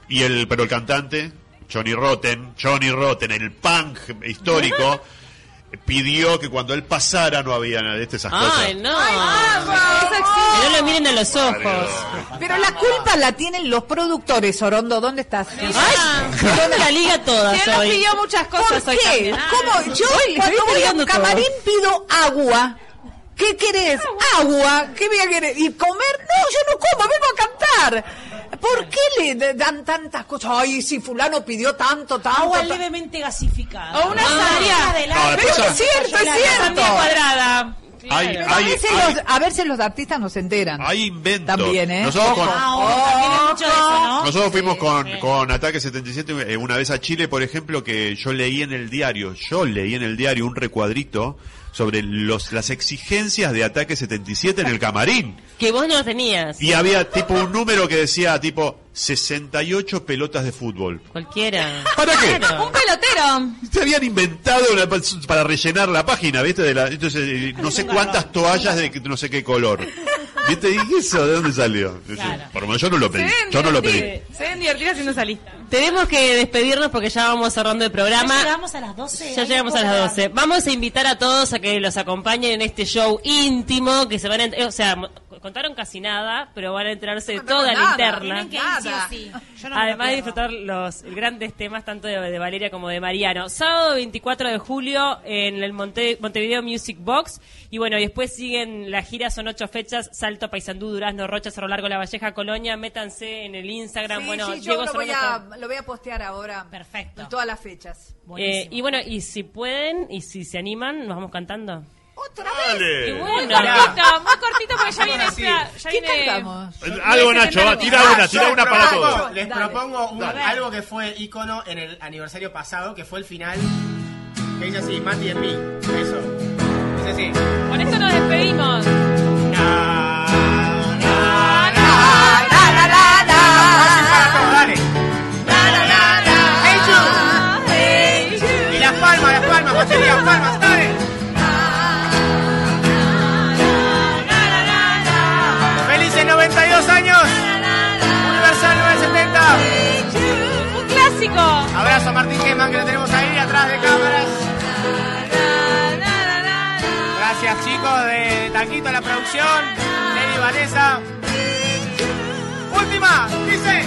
y el, pero el cantante, Johnny Rotten, Johnny Rotten, el punk histórico, *laughs* pidió que cuando él pasara no había nada de estas esas cosas. Ay, no. Que no lo miren a los ojos. Pero la culpa la tienen los productores, Orondo. ¿Dónde estás? ¿Dónde la liga toda Se nos hoy? pidió muchas cosas ¿Por hoy qué? también. ¿Cómo? Yo Hoy le cuando estoy voy a pegando un camarín todo. pido agua. ¿Qué querés? Agua. ¿Qué voy a querer? ¿Y comer? No, yo no como, vengo a cantar. ¿Por qué le dan tantas cosas? Ay, si fulano pidió tanto, tanto. Agua levemente gasificada. O una. No, después Pero es cierto, es cierto. cuadrada. Hay, a, veces hay- los, a veces los artistas no se enteran. hay inventos. También, ¿eh? Nosotros con- También es mucho de eso, ¿no? Nosotros fuimos con, con Ataque 77 eh, una vez a Chile, por ejemplo, que yo leí en el diario, yo leí en el diario un recuadrito sobre los, las exigencias de Ataque 77 en el camarín. Que vos no lo tenías. Y había tipo un número que decía tipo 68 pelotas de fútbol. Cualquiera. ¿Para qué? Un pelotero. Se habían inventado una- para rellenar la página, ¿viste? De la, entonces, eh, no sé cuántas toallas de que- no sé qué color. ¿Viste? ¿Y eso de dónde salió? Por lo menos yo no lo pedí. Yo no lo pedí. Se ven divertidas haciendo esa lista. Tenemos que despedirnos porque ya vamos cerrando el programa. ¿Ya llegamos a las 12? Ya llegamos a las 12. Vamos a invitar a todos a que los acompañen en este show íntimo que se van a, o sea, contaron casi nada, pero van a enterarse de toda la interna. Que sí sí. No Además de disfrutar los grandes temas tanto de, de Valeria como de Mariano. Sábado 24 de julio en el Monte- Montevideo Music Box. Y bueno, y después siguen la gira, son ocho fechas, Salto, Paysandú, Durazno, Rocha, Cerro Largo, La Valleja, Colonia. Métanse en el Instagram. Sí, bueno, sí, yo Diego lo voy, a, lo voy a postear ahora. Perfecto. En todas las fechas. Eh, y bueno, y si pueden y si se animan, nos vamos cantando. ¿Otra Dale. Y Muy bueno, cortito, muy cortito porque ya viene. ya- ya ¿Qué viene- cantamos? Algo, Nacho, va, tira una, tira una para propongo- todos. Les Dale. propongo un- Dale. algo que fue ícono en el aniversario pasado, que fue el final. Que dice así, Mati en mí. Eso. Dice así. Con esto nos despedimos. Dale. Hey. Y las palmas, las palmas, batería, palmas, a Martín Geman que lo tenemos ahí atrás de cámaras. Gracias chicos de Taquito la producción. Lenny y Vanessa. Última, dice.